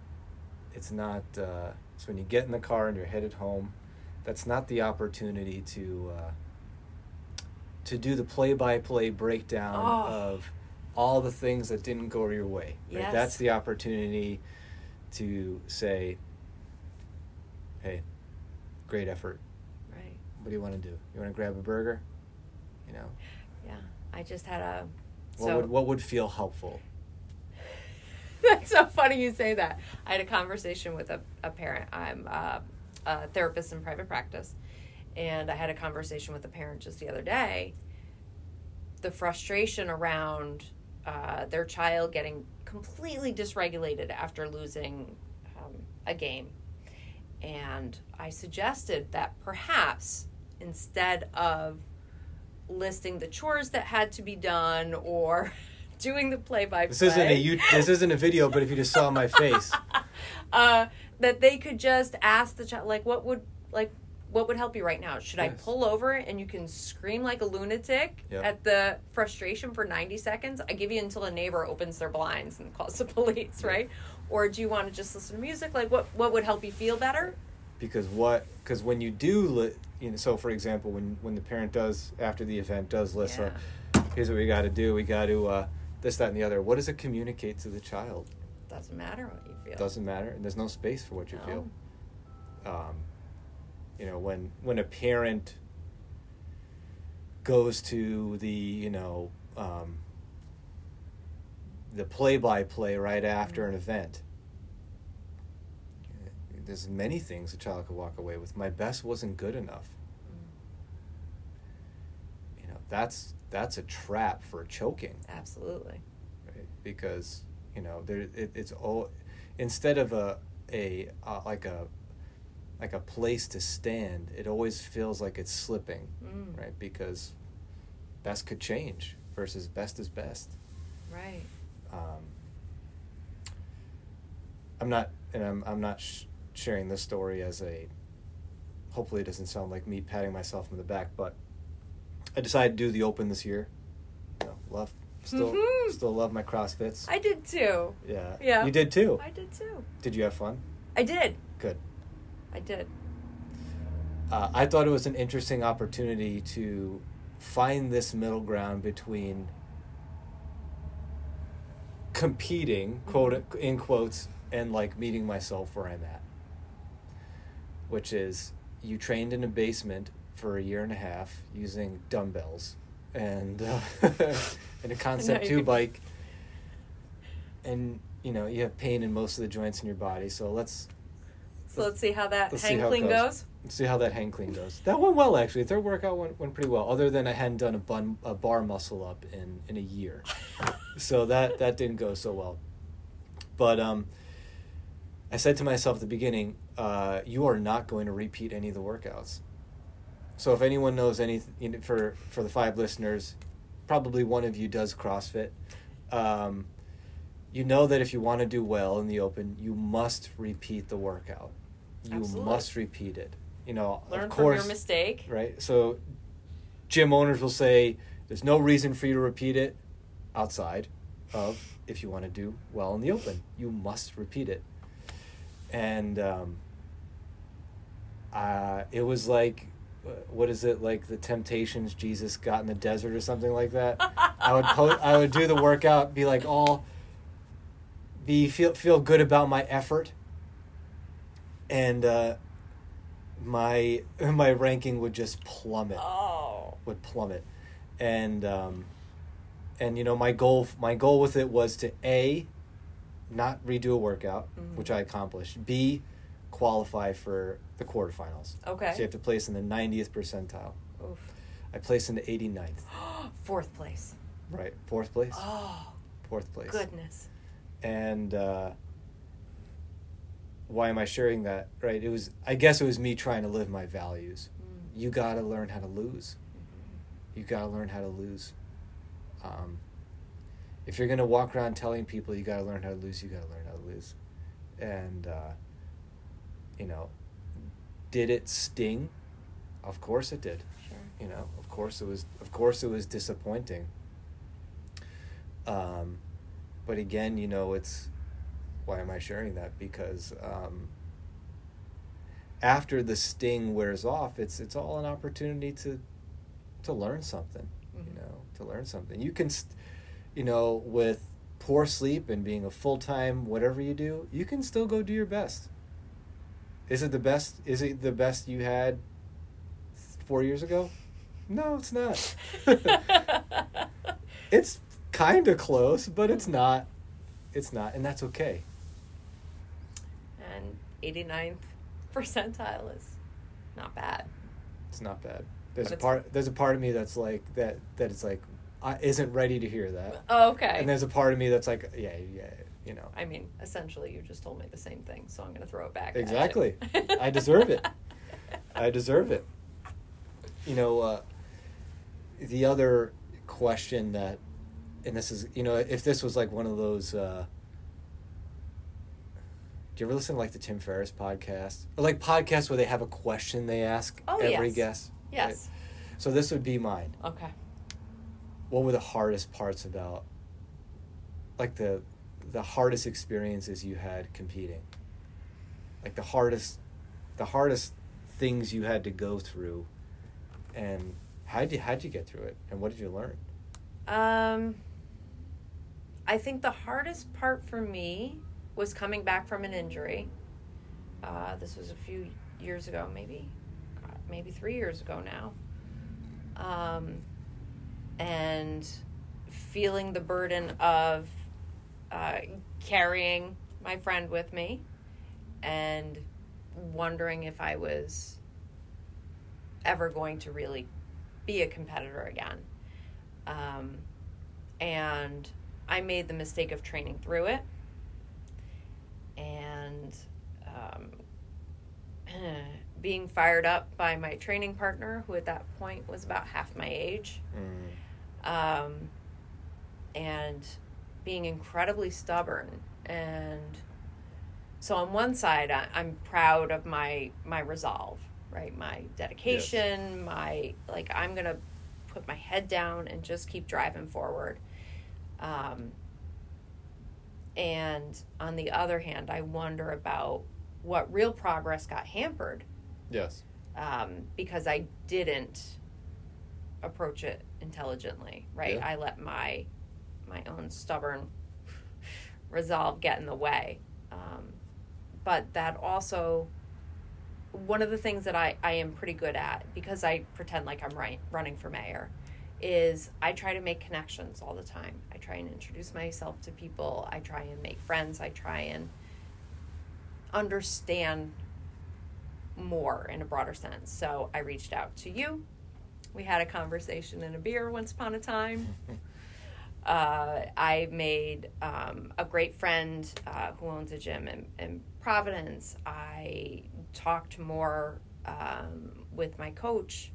Speaker 1: it's not uh, it's when you get in the car and you're headed home that's not the opportunity to uh, to do the play-by-play breakdown
Speaker 2: Oh.
Speaker 1: of all the things that didn't go your way right?
Speaker 2: Yes.
Speaker 1: that's the opportunity to say hey great effort
Speaker 2: Right.
Speaker 1: what do you want to do? You want to grab a burger? You know,
Speaker 2: Yeah. I just had a.
Speaker 1: what
Speaker 2: so
Speaker 1: would what would feel helpful?
Speaker 2: That's so funny you say that. I had a conversation with a, a parent. I'm uh, a therapist in private practice. And I had a conversation with a parent just the other day. The frustration around uh, their child getting completely dysregulated after losing um, a game. And I suggested that perhaps instead of listing the chores that had to be done or doing the play by play.
Speaker 1: This isn't a you. This isn't a video, but if you just saw my face,
Speaker 2: uh, that they could just ask the child, like, what would like what would help you right now? Should I pull over and you can scream like a lunatic
Speaker 1: Yep.
Speaker 2: at the frustration for ninety seconds? I give you until a neighbor opens their blinds and calls the police, right? Or do you want to just listen to music? Like, what what would help you feel better?
Speaker 1: because what? Because when you do, li- you know, so for example, when when the parent does after the event does list, uh, here's what we got to do. We got to uh, this, that, and the other. What does it communicate to the child?
Speaker 2: Doesn't matter what you feel.
Speaker 1: Doesn't matter, and there's no space for what you
Speaker 2: No.
Speaker 1: feel. Um, you know, when when a parent goes to the you know um, the play-by-play right after an event. There's many things a child could walk away with. My best wasn't good enough. You know, that's that's a trap for choking
Speaker 2: Absolutely.
Speaker 1: right? because you know there it, it's all instead of a a uh, like a like a place to stand it always feels like it's slipping
Speaker 2: Mm.
Speaker 1: right because best could change versus best is best
Speaker 2: Right.
Speaker 1: um, i'm not and i'm, I'm not sh- sharing this story as a hopefully it doesn't sound like me patting myself on the back but i decided to do the open this year you know, love still
Speaker 2: Mhm.
Speaker 1: still love my crossfits
Speaker 2: I did too.
Speaker 1: yeah.
Speaker 2: Yeah.
Speaker 1: You did too.
Speaker 2: I did too.
Speaker 1: Did you have fun?
Speaker 2: I did.
Speaker 1: Good.
Speaker 2: I did.
Speaker 1: Uh, I thought it was an interesting opportunity to find this middle ground between competing, quote in quotes, and like meeting myself where I'm at. which is you trained in a basement for a year and a half using dumbbells and uh, and a concept two bike, and you know you have pain in most of the joints in your body. So let's
Speaker 2: So let's see how that hang
Speaker 1: how
Speaker 2: clean
Speaker 1: goes.
Speaker 2: goes.
Speaker 1: see how that hang clean goes. That went well actually. Third workout went, went pretty well. Other than I hadn't done a bun a bar muscle up in in a year, so that that didn't go so well. But um, I said to myself at the beginning, uh, you are not going to repeat any of the workouts. So if anyone knows any you know, for for the five listeners, probably one of you does CrossFit. Um, you know that if you want to do well in the open, you must repeat the workout. You
Speaker 2: Absolutely.
Speaker 1: must repeat it. You know,
Speaker 2: Learn
Speaker 1: of
Speaker 2: from
Speaker 1: course,
Speaker 2: your mistake.
Speaker 1: right? So, gym owners will say there's no reason for you to repeat it outside of if you want to do well in the open. You must repeat it. And um, uh, it was like, uh, what is it like the temptations Jesus got in the desert or something like that? I would po- I would do the workout, be like all, be feel feel good about my effort, and uh, my my ranking would just plummet
Speaker 2: Oh.
Speaker 1: would plummet and um, and you know my goal my goal with it was to a not redo a workout
Speaker 2: Mhm.
Speaker 1: which i accomplished b qualify for the quarterfinals
Speaker 2: Okay.
Speaker 1: so you have to place in the 90th percentile
Speaker 2: Oof.
Speaker 1: i placed in the 89th
Speaker 2: Fourth place.
Speaker 1: right fourth place
Speaker 2: Oh,
Speaker 1: fourth place
Speaker 2: goodness.
Speaker 1: and uh, why am i sharing that right it was i guess it was me trying to live my values
Speaker 2: Mm.
Speaker 1: you got to learn how to lose you got to learn how to lose. Um, if you're gonna walk around telling people you got to learn how to lose, you got to learn how to lose. And uh, you know, did it sting? Of course it did.
Speaker 2: Sure.
Speaker 1: You know, of course it was. Of course it was disappointing. Um, but again, you know, it's why am I sharing that? Because um, after the sting wears off, it's it's all an opportunity to to learn something. You
Speaker 2: Mhm.
Speaker 1: know, to learn something. You can, st- you know, with poor sleep and being a full time whatever you do, you can still go do your best. Is it the best? Is it the best you had four years ago? No, it's not. it's kind of close, but it's not. It's not, and that's okay.
Speaker 2: And 89th percentile is not bad.
Speaker 1: It's not bad. There's a part. There's a part of me that's like that. That it's like, I isn't ready to hear that.
Speaker 2: Oh, okay.
Speaker 1: And there's a part of me that's like, yeah, yeah, you know.
Speaker 2: I mean, essentially, you just told me the same thing, so I'm going to throw it back. at
Speaker 1: Exactly. I deserve it. I deserve it. You know, uh, the other question that, and this is, you know, if this was like one of those, uh, do you ever listen to like the Tim Ferriss podcast? Or like podcasts where they have a question they ask
Speaker 2: Oh,
Speaker 1: every
Speaker 2: yes.
Speaker 1: guest?
Speaker 2: Yes.
Speaker 1: Right? So this would be mine.
Speaker 2: Okay.
Speaker 1: What were the hardest parts about, like the, the hardest experiences you had competing? Like the hardest, the hardest things you had to go through, and how'd you how'd you get through it, and what did you learn?
Speaker 2: Um, I think the hardest part for me was coming back from an injury. Uh, this was a few years ago, maybe, maybe three years ago now. Um, and feeling the burden of uh, carrying my friend with me and wondering if I was ever going to really be a competitor again. Um, and I made the mistake of training through it. And um, being fired up by my training partner, who at that point was about half my age, um, and being incredibly stubborn. And so, on one side, I, I'm proud of my my resolve, right? My dedication, my like, I'm gonna put my head down and just keep driving forward. Um, and on the other hand, I wonder about what real progress got hampered
Speaker 1: Yes.
Speaker 2: um, because I didn't approach it intelligently, right?
Speaker 1: Yeah.
Speaker 2: I let my my own stubborn resolve get in the way. Um, but that also one of the things that I, I am pretty good at because I pretend like I'm right, running for mayor is I try to make connections all the time. I try and introduce myself to people. I try and make friends. I try and understand more in a broader sense. So I reached out to you. We had a conversation in a beer once upon a time. Uh, I made um, a great friend uh, who owns a gym in, in Providence. I talked more um, with my coach.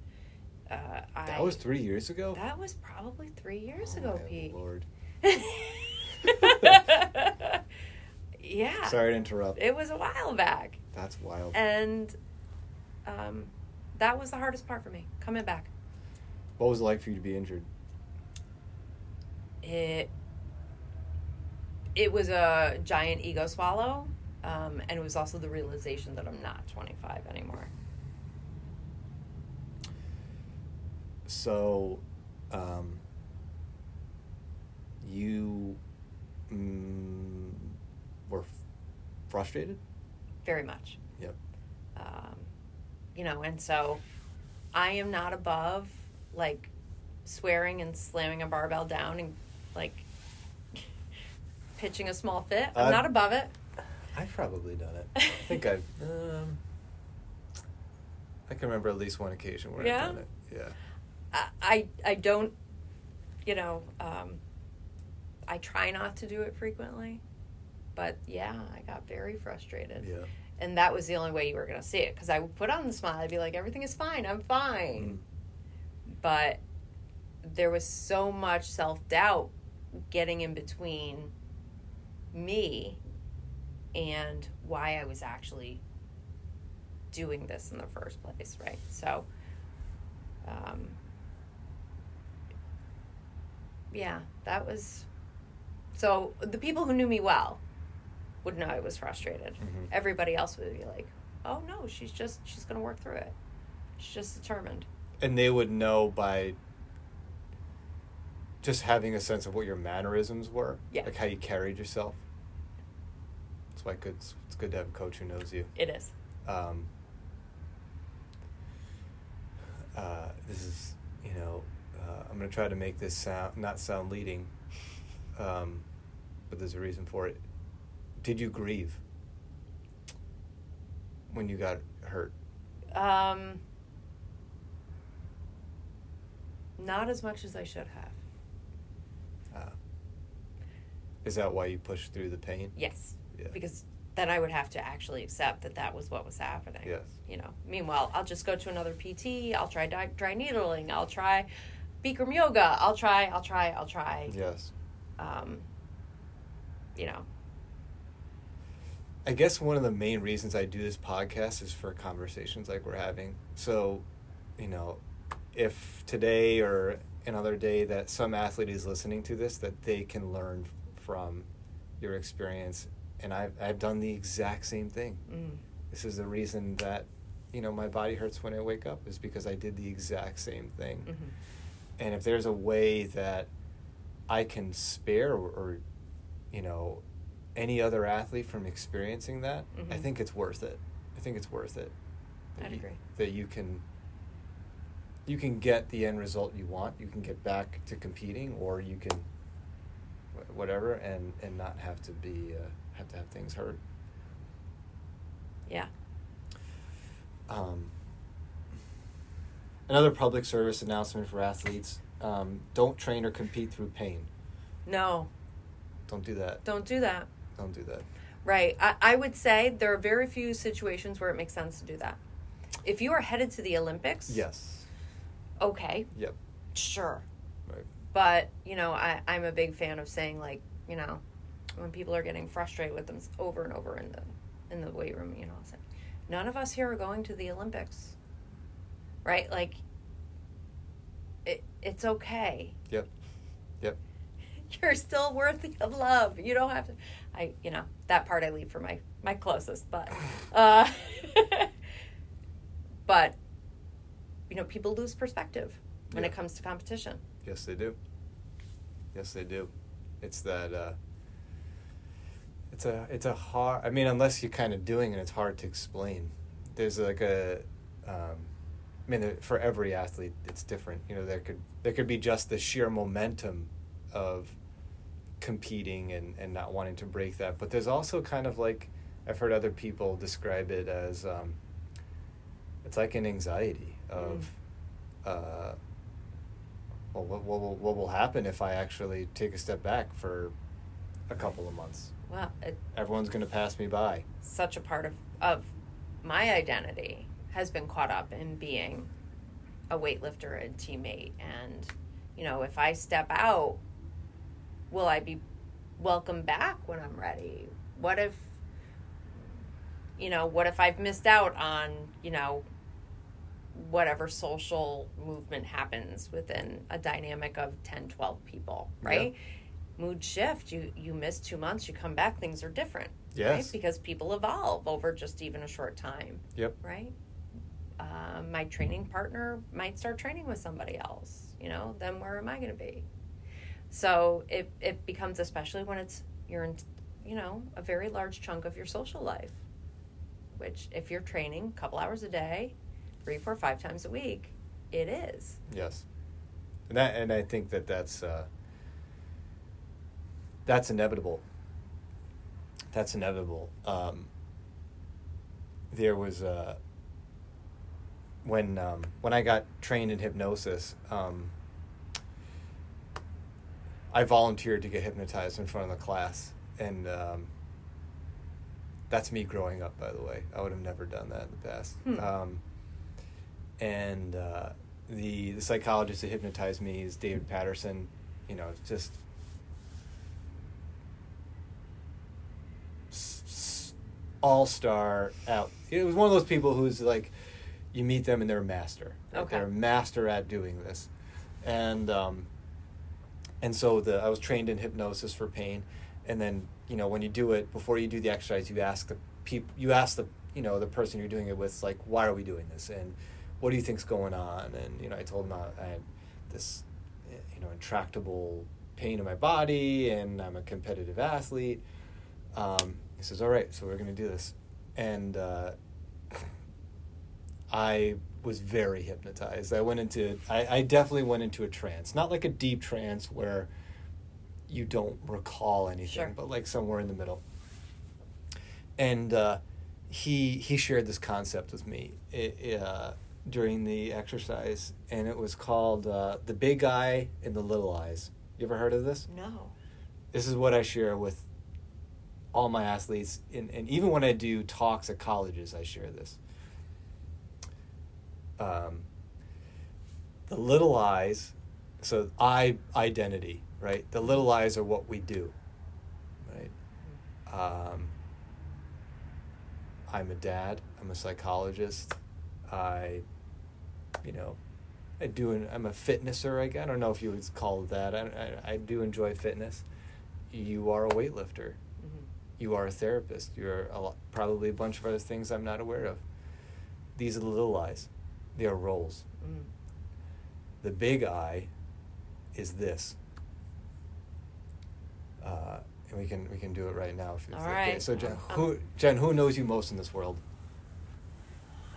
Speaker 2: Uh,
Speaker 1: That was three years ago.
Speaker 2: that was probably three years
Speaker 1: Oh,
Speaker 2: ago, Pete.
Speaker 1: Lord.
Speaker 2: yeah,
Speaker 1: Sorry to interrupt.
Speaker 2: it was a while back,
Speaker 1: That's wild.
Speaker 2: and um, that was the hardest part for me coming back.
Speaker 1: What was it like for you to be injured?
Speaker 2: it it was a giant ego swallow um, and it was also the realization that i'm not 25 anymore
Speaker 1: So, um, you mm, were f- frustrated.
Speaker 2: very much
Speaker 1: Yep.
Speaker 2: um, you know and so i am not above like swearing and slamming a barbell down and like pitching a small fit i'm
Speaker 1: Uh,
Speaker 2: not above it
Speaker 1: I've probably done it. I think I've. Um, I can remember at least one occasion where
Speaker 2: Yeah?
Speaker 1: I've done it. Yeah.
Speaker 2: I, I don't, you know, um, I try not to do it frequently, but yeah, I got very frustrated,
Speaker 1: Yeah.
Speaker 2: and that was the only way you were gonna see it because I would put on the smile, I'd be like, everything is fine, I'm fine,
Speaker 1: Mm.
Speaker 2: but there was so much self doubt getting in between me and why I was actually doing this in the first place, right? So, um, yeah, that was. So the people who knew me well would know I was frustrated.
Speaker 1: Mhm.
Speaker 2: Everybody else would be like, "Oh no, she's just she's gonna work through it. She's just determined."
Speaker 1: And they would know by just having a sense of what your mannerisms were,
Speaker 2: Yeah.
Speaker 1: like how you carried yourself. That's why good, it's good to have a coach who knows you.
Speaker 2: It is.
Speaker 1: um, uh, this is you know uh, I'm gonna try to make this sound not sound leading, um, but there's a reason for it. Did you grieve when you got hurt?
Speaker 2: Um, not as much as I should have.
Speaker 1: Uh, is that why you pushed through the pain?
Speaker 2: Yes.
Speaker 1: Yeah.
Speaker 2: Because then I would have to actually accept that that was what was happening.
Speaker 1: Yes.
Speaker 2: You know. Meanwhile, I'll just go to another PT. I'll try dry, dry needling. I'll try Bikram yoga. I'll try. I'll try. I'll try.
Speaker 1: Yes.
Speaker 2: Um, you know.
Speaker 1: I guess one of the main reasons I do this podcast is for conversations like we're having. So, you know, if today or another day that some athlete is listening to this, that they can learn from your experience. And I've, I've done the exact same thing.
Speaker 2: Mm.
Speaker 1: This is the reason that, you know, my body hurts when I wake up is because I did the exact same thing.
Speaker 2: hmm
Speaker 1: And if there's a way that I can spare or, or you know, any other athlete from experiencing that, I
Speaker 2: Mhm.
Speaker 1: think it's worth it. I think it's worth it. That
Speaker 2: I'd
Speaker 1: you-
Speaker 2: agree.
Speaker 1: That you can you can get the end result you want. You can get back to competing, or you can whatever, and and not have to be uh, have to have things hurt.
Speaker 2: Yeah.
Speaker 1: Um, another public service announcement for athletes: um, don't train or compete through pain.
Speaker 2: No.
Speaker 1: Don't do that.
Speaker 2: Don't do that.
Speaker 1: Don't do that.
Speaker 2: Right. I, I would say there are very few situations where it makes sense to do that. If you are headed to the Olympics,
Speaker 1: Yes.
Speaker 2: okay,
Speaker 1: Yep.
Speaker 2: sure.
Speaker 1: Right.
Speaker 2: But, you know, I, I'm a big fan of saying, like, you know, when people are getting frustrated with them over and over in the in the weight room, you know, say, none of us here are going to the Olympics. Right? Like, it, it's okay.
Speaker 1: Yep. Yep.
Speaker 2: You're still worthy of love. You don't have to. I, you know, that part I leave for my my closest, but, uh, but, you know, people lose perspective when
Speaker 1: Yeah.
Speaker 2: it comes to competition.
Speaker 1: Yes, they do. Yes, they do. It's that. Uh, it's a. It's a hard. I mean, unless you're kind of doing it, it's hard to explain. there's like a um, I mean, for every athlete, it's different. You know, there could there could be just the sheer momentum of competing and, and not wanting to break that, but there's also kind of like I've heard other people describe it as um, it's like an anxiety of, mm. uh, well, what, what, will, what will happen if I actually take a step back for a couple of months?
Speaker 2: Well, it,
Speaker 1: everyone's going to pass me by.
Speaker 2: Such a part of of my identity has been caught up in being a weightlifter and teammate and you know if i step out will i be welcome back when i'm ready? What if you know what if i've missed out on you know whatever social movement happens within a dynamic of 10 12 people right? Mood shift. You you miss two months you come back things are different
Speaker 1: yes.
Speaker 2: Right? because people evolve over just even a short time
Speaker 1: yep.
Speaker 2: right uh, my training partner might start training with somebody else you know then where am i going to be? So it, it becomes especially when it's you're in you know a very large chunk of your social life which if you're training a couple hours a day three four five times a week it is.
Speaker 1: Yes. And that and i think that that's uh, that's inevitable. That's inevitable. Um, there was a when um, when I got trained in hypnosis, um, I volunteered to get hypnotized in front of the class, and um, that's me growing up. By the way, I would have never done that in the past. Hmm. Um, and uh, the the psychologist that hypnotized me is David Patterson. You know, just all star out. It was one of those people who's like you meet them and they're a master. Right? Okay. They're a master at doing this, and um, and so the I was trained in hypnosis for pain, and then you know when you do it before you do the exercise, you ask the people, you ask the you know the person you're doing it with like why are we doing this and what do you think's going on and you know I told him I, I had this you know intractable pain in my body and I'm a competitive athlete. Um, he says, "All right, so we're going to do this," and uh, I was very hypnotized. I went into, I, I definitely went into a trance. Not like a deep trance where you don't recall anything, sure. but like somewhere in the middle. And uh, he he shared this concept with me it, uh, during the exercise, and it was called uh, the big eye and the little eyes. You ever heard of this?
Speaker 2: No.
Speaker 1: This is what I share with all my athletes, and, and even when I do talks at colleges, I share this um, the little eyes, so I identity, right? The little eyes are what we do, right? Um, I'm a dad. I'm a psychologist. I, you know, I do. An, I'm a fitnesser. I, I don't know if you would call it that. I, I, I do enjoy fitness. You are a weightlifter. Mm-hmm. You are a therapist. You're a lot, probably a bunch of other things I'm not aware of. These are the little eyes their roles. Mm. The big I is this. Uh, and we can we can do it right now if,
Speaker 2: All right.
Speaker 1: okay. So Jen, um, who Jen, who knows you most in this world?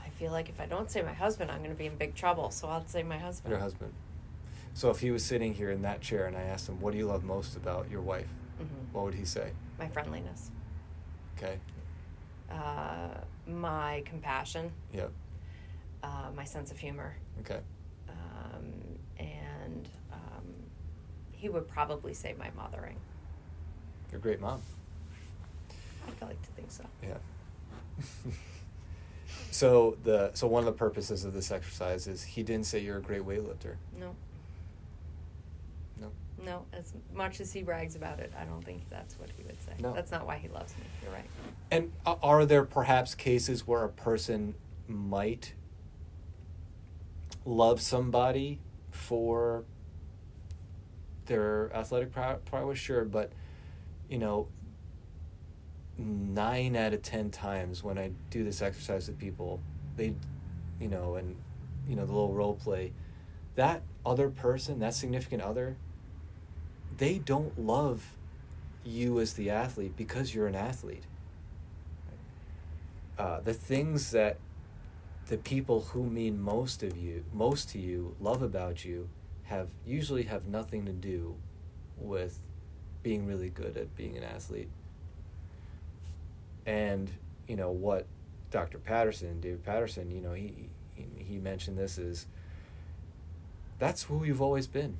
Speaker 2: I feel like if I don't say my husband, I'm going to be in big trouble. So I'll say my husband.
Speaker 1: Your husband. So if he was sitting here in that chair and I asked him, "What do you love most about your wife?" Mm-hmm. What would he say?
Speaker 2: My friendliness.
Speaker 1: Okay.
Speaker 2: Uh, my compassion.
Speaker 1: Yep
Speaker 2: uh, my sense of humor.
Speaker 1: Okay.
Speaker 2: Um, and um, he would probably say my mothering.
Speaker 1: You're a great mom.
Speaker 2: I'd like to think so.
Speaker 1: Yeah. so the so one of the purposes of this exercise is he didn't say you're a great weightlifter.
Speaker 2: No.
Speaker 1: No.
Speaker 2: No, as much as he brags about it, I don't think that's what he would say.
Speaker 1: No.
Speaker 2: That's not why he loves me. You're right.
Speaker 1: And are there perhaps cases where a person might love somebody for their athletic prowess, sure, but you know, nine out of ten times when I do this exercise with people, they, you know, and you know the little role play, that other person, that significant other, they don't love you as the athlete because you're an athlete. Uh, the things that the people who mean most of you, most to you, love about you, have usually have nothing to do with being really good at being an athlete. And you know what Dr. Patterson, David Patterson, you know, he he, he mentioned this is that's who you've always been.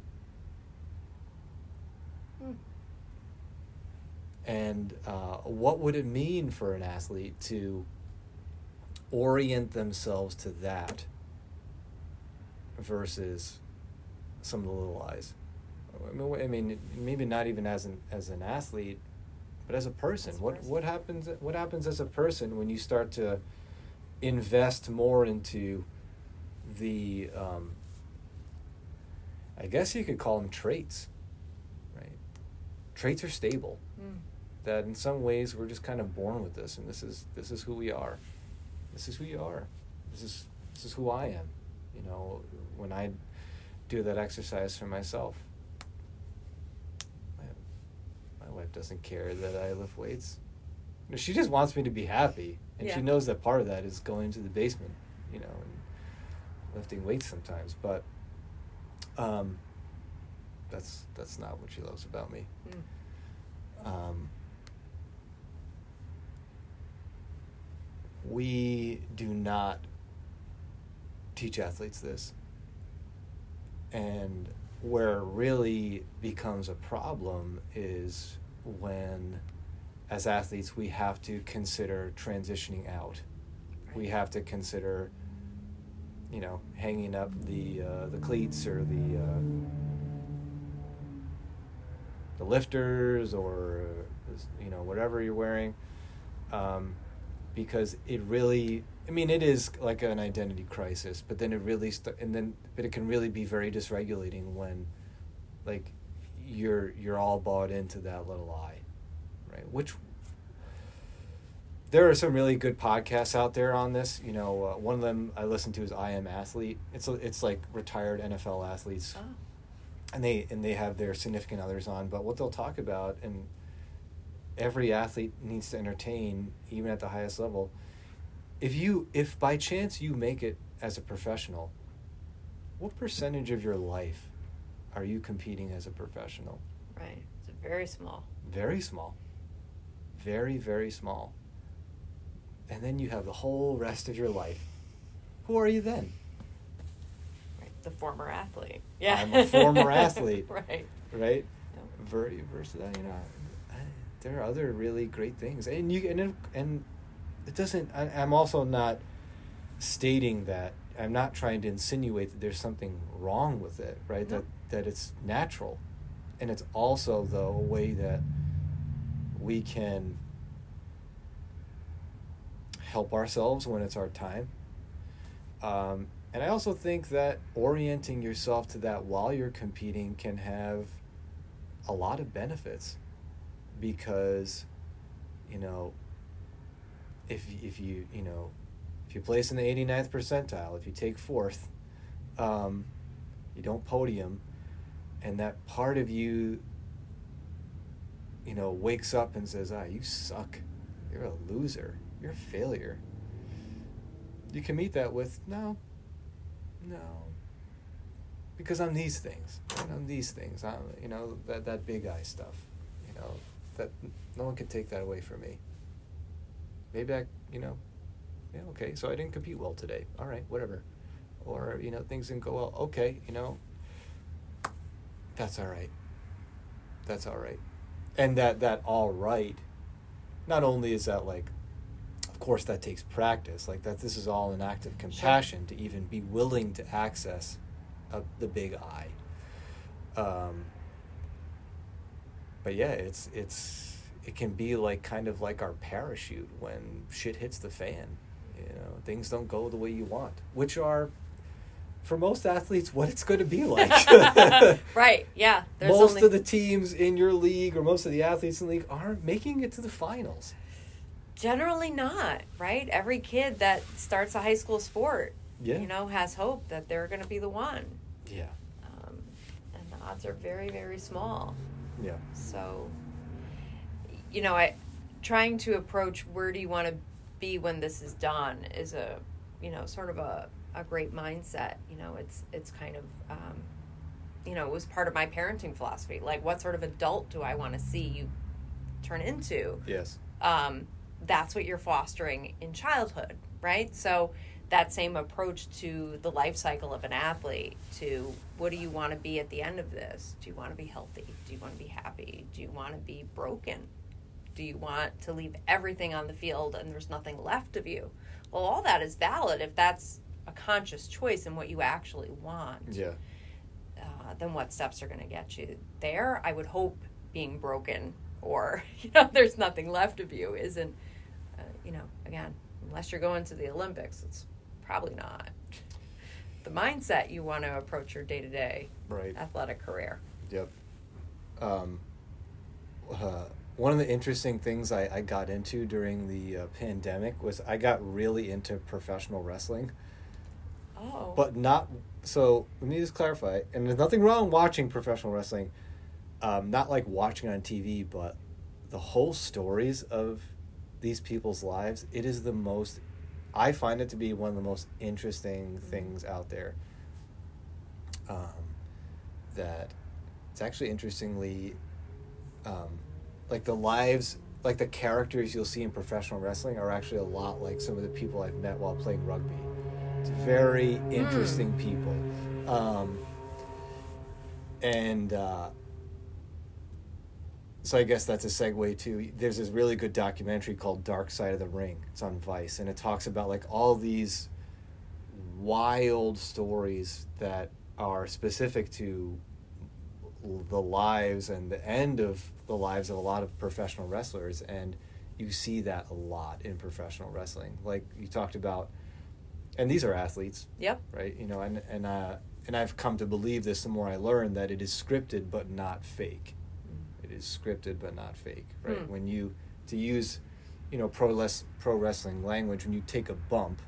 Speaker 2: Hmm.
Speaker 1: And uh, what would it mean for an athlete to orient themselves to that versus some of the little lies? I mean, I mean, maybe not even as an as an athlete, but as a person.
Speaker 2: As a
Speaker 1: what
Speaker 2: person.
Speaker 1: what happens? What happens as a person when you start to invest more into the? Um, I guess you could call them traits, right? Traits are stable.
Speaker 2: Mm.
Speaker 1: That in some ways we're just kind of born with this, and this is this is who we are. This is who you are. This is this is who I am. You know, when I do that exercise for myself, my, my wife doesn't care that I lift weights. You know, she just wants me to be happy, and
Speaker 2: Yeah.
Speaker 1: she knows that part of that is going to the basement, you know, and lifting weights sometimes. But um, that's that's not what she loves about me.
Speaker 2: Mm.
Speaker 1: Um, we do not teach athletes this. And where it really becomes a problem is when, as athletes, we have to consider transitioning out. We have to consider, you know, hanging up the uh, the cleats or the uh, the lifters or you know whatever you're wearing, um, because it really. I mean, it is like an identity crisis, but then it really st- and then but it can really be very dysregulating when, like, you're you're all bought into that little lie, right? Which there are some really good podcasts out there on this. You know, uh, one of them I listen to is I Am Athlete. It's it's like retired NFL athletes
Speaker 2: Oh.
Speaker 1: and they and they have their significant others on but what they'll talk about and every athlete needs to entertain even at the highest level if you if by chance you make it as a professional what percentage of your life are you competing as a professional
Speaker 2: Right. It's very small.
Speaker 1: very small very very small and then you have the whole rest of your life who are you then
Speaker 2: Right. The former athlete. Yeah.
Speaker 1: I'm a former athlete.
Speaker 2: right.
Speaker 1: right
Speaker 2: Yep.
Speaker 1: Ver- versus that, you know, there are other really great things, and you and it, and it doesn't. I, I'm also not stating that. I'm not trying to insinuate that there's something wrong with it, right?
Speaker 2: No.
Speaker 1: That that it's natural, and it's also though a way that we can help ourselves when it's our time. Um, and I also think that orienting yourself to that while you're competing can have a lot of benefits because, you know, if, if you, you know, if you place in the 89th percentile, if you take fourth, um, you don't podium, and that part of you, you know, wakes up and says, ah, you suck. You're a loser. You're a failure. You can meet that with, no, no. Because I'm these things. I'm these things. I'm, you know, that, that big eye stuff. You know, that no one can take that away from me. Maybe I, you know, yeah, okay, so I didn't compete well today. All right, whatever. Or, you know, things didn't go well. Okay, you know, that's all right. That's all right. And that, that all right, not only is that like, of course, that takes practice. Like that, this is all an act of compassion to even be willing to access a, the big I. Um, but yeah, it's it's it can be like kind of like our parachute when shit hits the fan. You know, things don't go the way you want, which are for most athletes what it's going to be like.
Speaker 2: right. Yeah. There's
Speaker 1: most
Speaker 2: only,
Speaker 1: of the teams in your league or most of the athletes in the league aren't making it to the finals.
Speaker 2: Generally not, right? Every kid that starts a high school sport,
Speaker 1: Yeah.
Speaker 2: you know, has hope that they're going to be the one.
Speaker 1: Yeah.
Speaker 2: Um, and the odds are very, very small.
Speaker 1: Yeah.
Speaker 2: So, you know, I trying to approach where do you want to be when this is done is a you know, sort of a, a great mindset. You know, it's it's kind of um, you know, it was part of my parenting philosophy. Like, what sort of adult do I want to see you turn into?
Speaker 1: Yes.
Speaker 2: Um, that's what you're fostering in childhood, right? So that same approach to the life cycle of an athlete to what do you want to be at the end of this? Do you want to be healthy? Do you want to be happy? Do you want to be broken? Do you want to leave everything on the field and there's nothing left of you? Well, all that is valid if that's a conscious choice and what you actually want.
Speaker 1: Yeah.
Speaker 2: Uh, then what steps are going to get you there? I would hope being broken or you know there's nothing left of you isn't uh, you know again unless you're going to the Olympics it's probably not the mindset you want to approach your day-to-day
Speaker 1: Right.
Speaker 2: athletic career
Speaker 1: Yep. Um, uh, one of the interesting things I, I got into during the uh, pandemic was I got really into professional wrestling,
Speaker 2: oh
Speaker 1: but not. So let me just clarify. And there's nothing wrong watching professional wrestling, um, not like watching on TV, but the whole stories of these people's lives. It is the most. I find it to be one of the most interesting things out there. Um, that it's actually interestingly um, like the lives like the characters you'll see in professional wrestling are actually a lot like some of the people i've met while playing rugby. It's very interesting people. Um, and uh, so i guess that's a segue to there's this really good documentary called dark side of the ring. It's on vice and it talks about like all these wild stories that are specific to the lives and the end of the lives of a lot of professional wrestlers and you see that a lot in professional wrestling. Like you talked about and these are athletes.
Speaker 2: Yep.
Speaker 1: Right? You know and and uh and I've come to believe this the more I learn that it is scripted but not fake is scripted but not fake right?
Speaker 2: Hmm.
Speaker 1: when you to use you know pro less pro wrestling language when you take a bump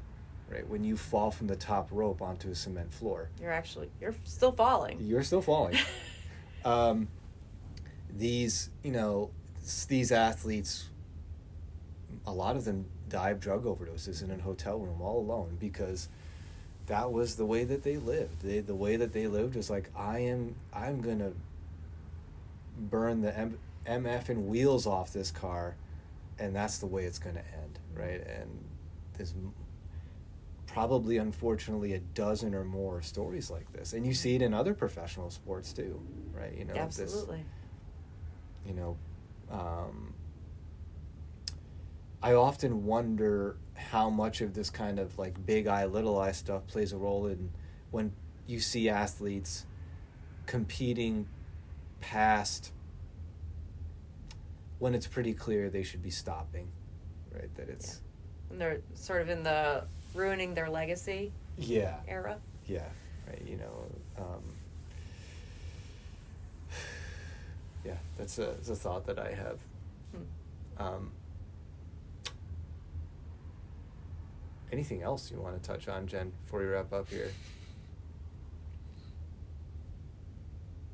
Speaker 1: right when you fall from the top rope onto a cement floor.
Speaker 2: You're actually you're still falling.
Speaker 1: You're still falling. Um, these you know these athletes a lot of them die of drug overdoses in a hotel room all alone because that was the way that they lived. They, the way that they lived was like i am i'm gonna burn the M- mf and wheels off this car and that's the way it's gonna end right? And there's probably unfortunately a dozen or more stories like this. And you see it in other professional sports too right? You know this
Speaker 2: absolutely.
Speaker 1: you know um, i often wonder how much of this kind of like big eye little eye stuff plays a role in when you see athletes competing past when it's pretty clear they should be stopping right that it's
Speaker 2: and they're sort of in the ruining their legacy
Speaker 1: yeah.
Speaker 2: era.
Speaker 1: Yeah right you know um, yeah that's a, that's a thought that i have.
Speaker 2: Hmm.
Speaker 1: um, anything else you want to touch on jen before we wrap up here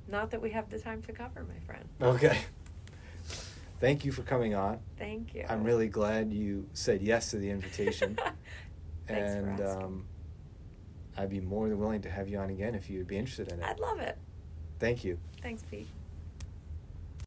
Speaker 2: not that we have the time to cover my friend.
Speaker 1: Okay. Thank you for coming on.
Speaker 2: Thank you.
Speaker 1: I'm really glad you said yes to the invitation. And um, i'd be more than willing to have you on again if you'd be interested in it.
Speaker 2: I'd love it.
Speaker 1: Thank you.
Speaker 2: Thanks pete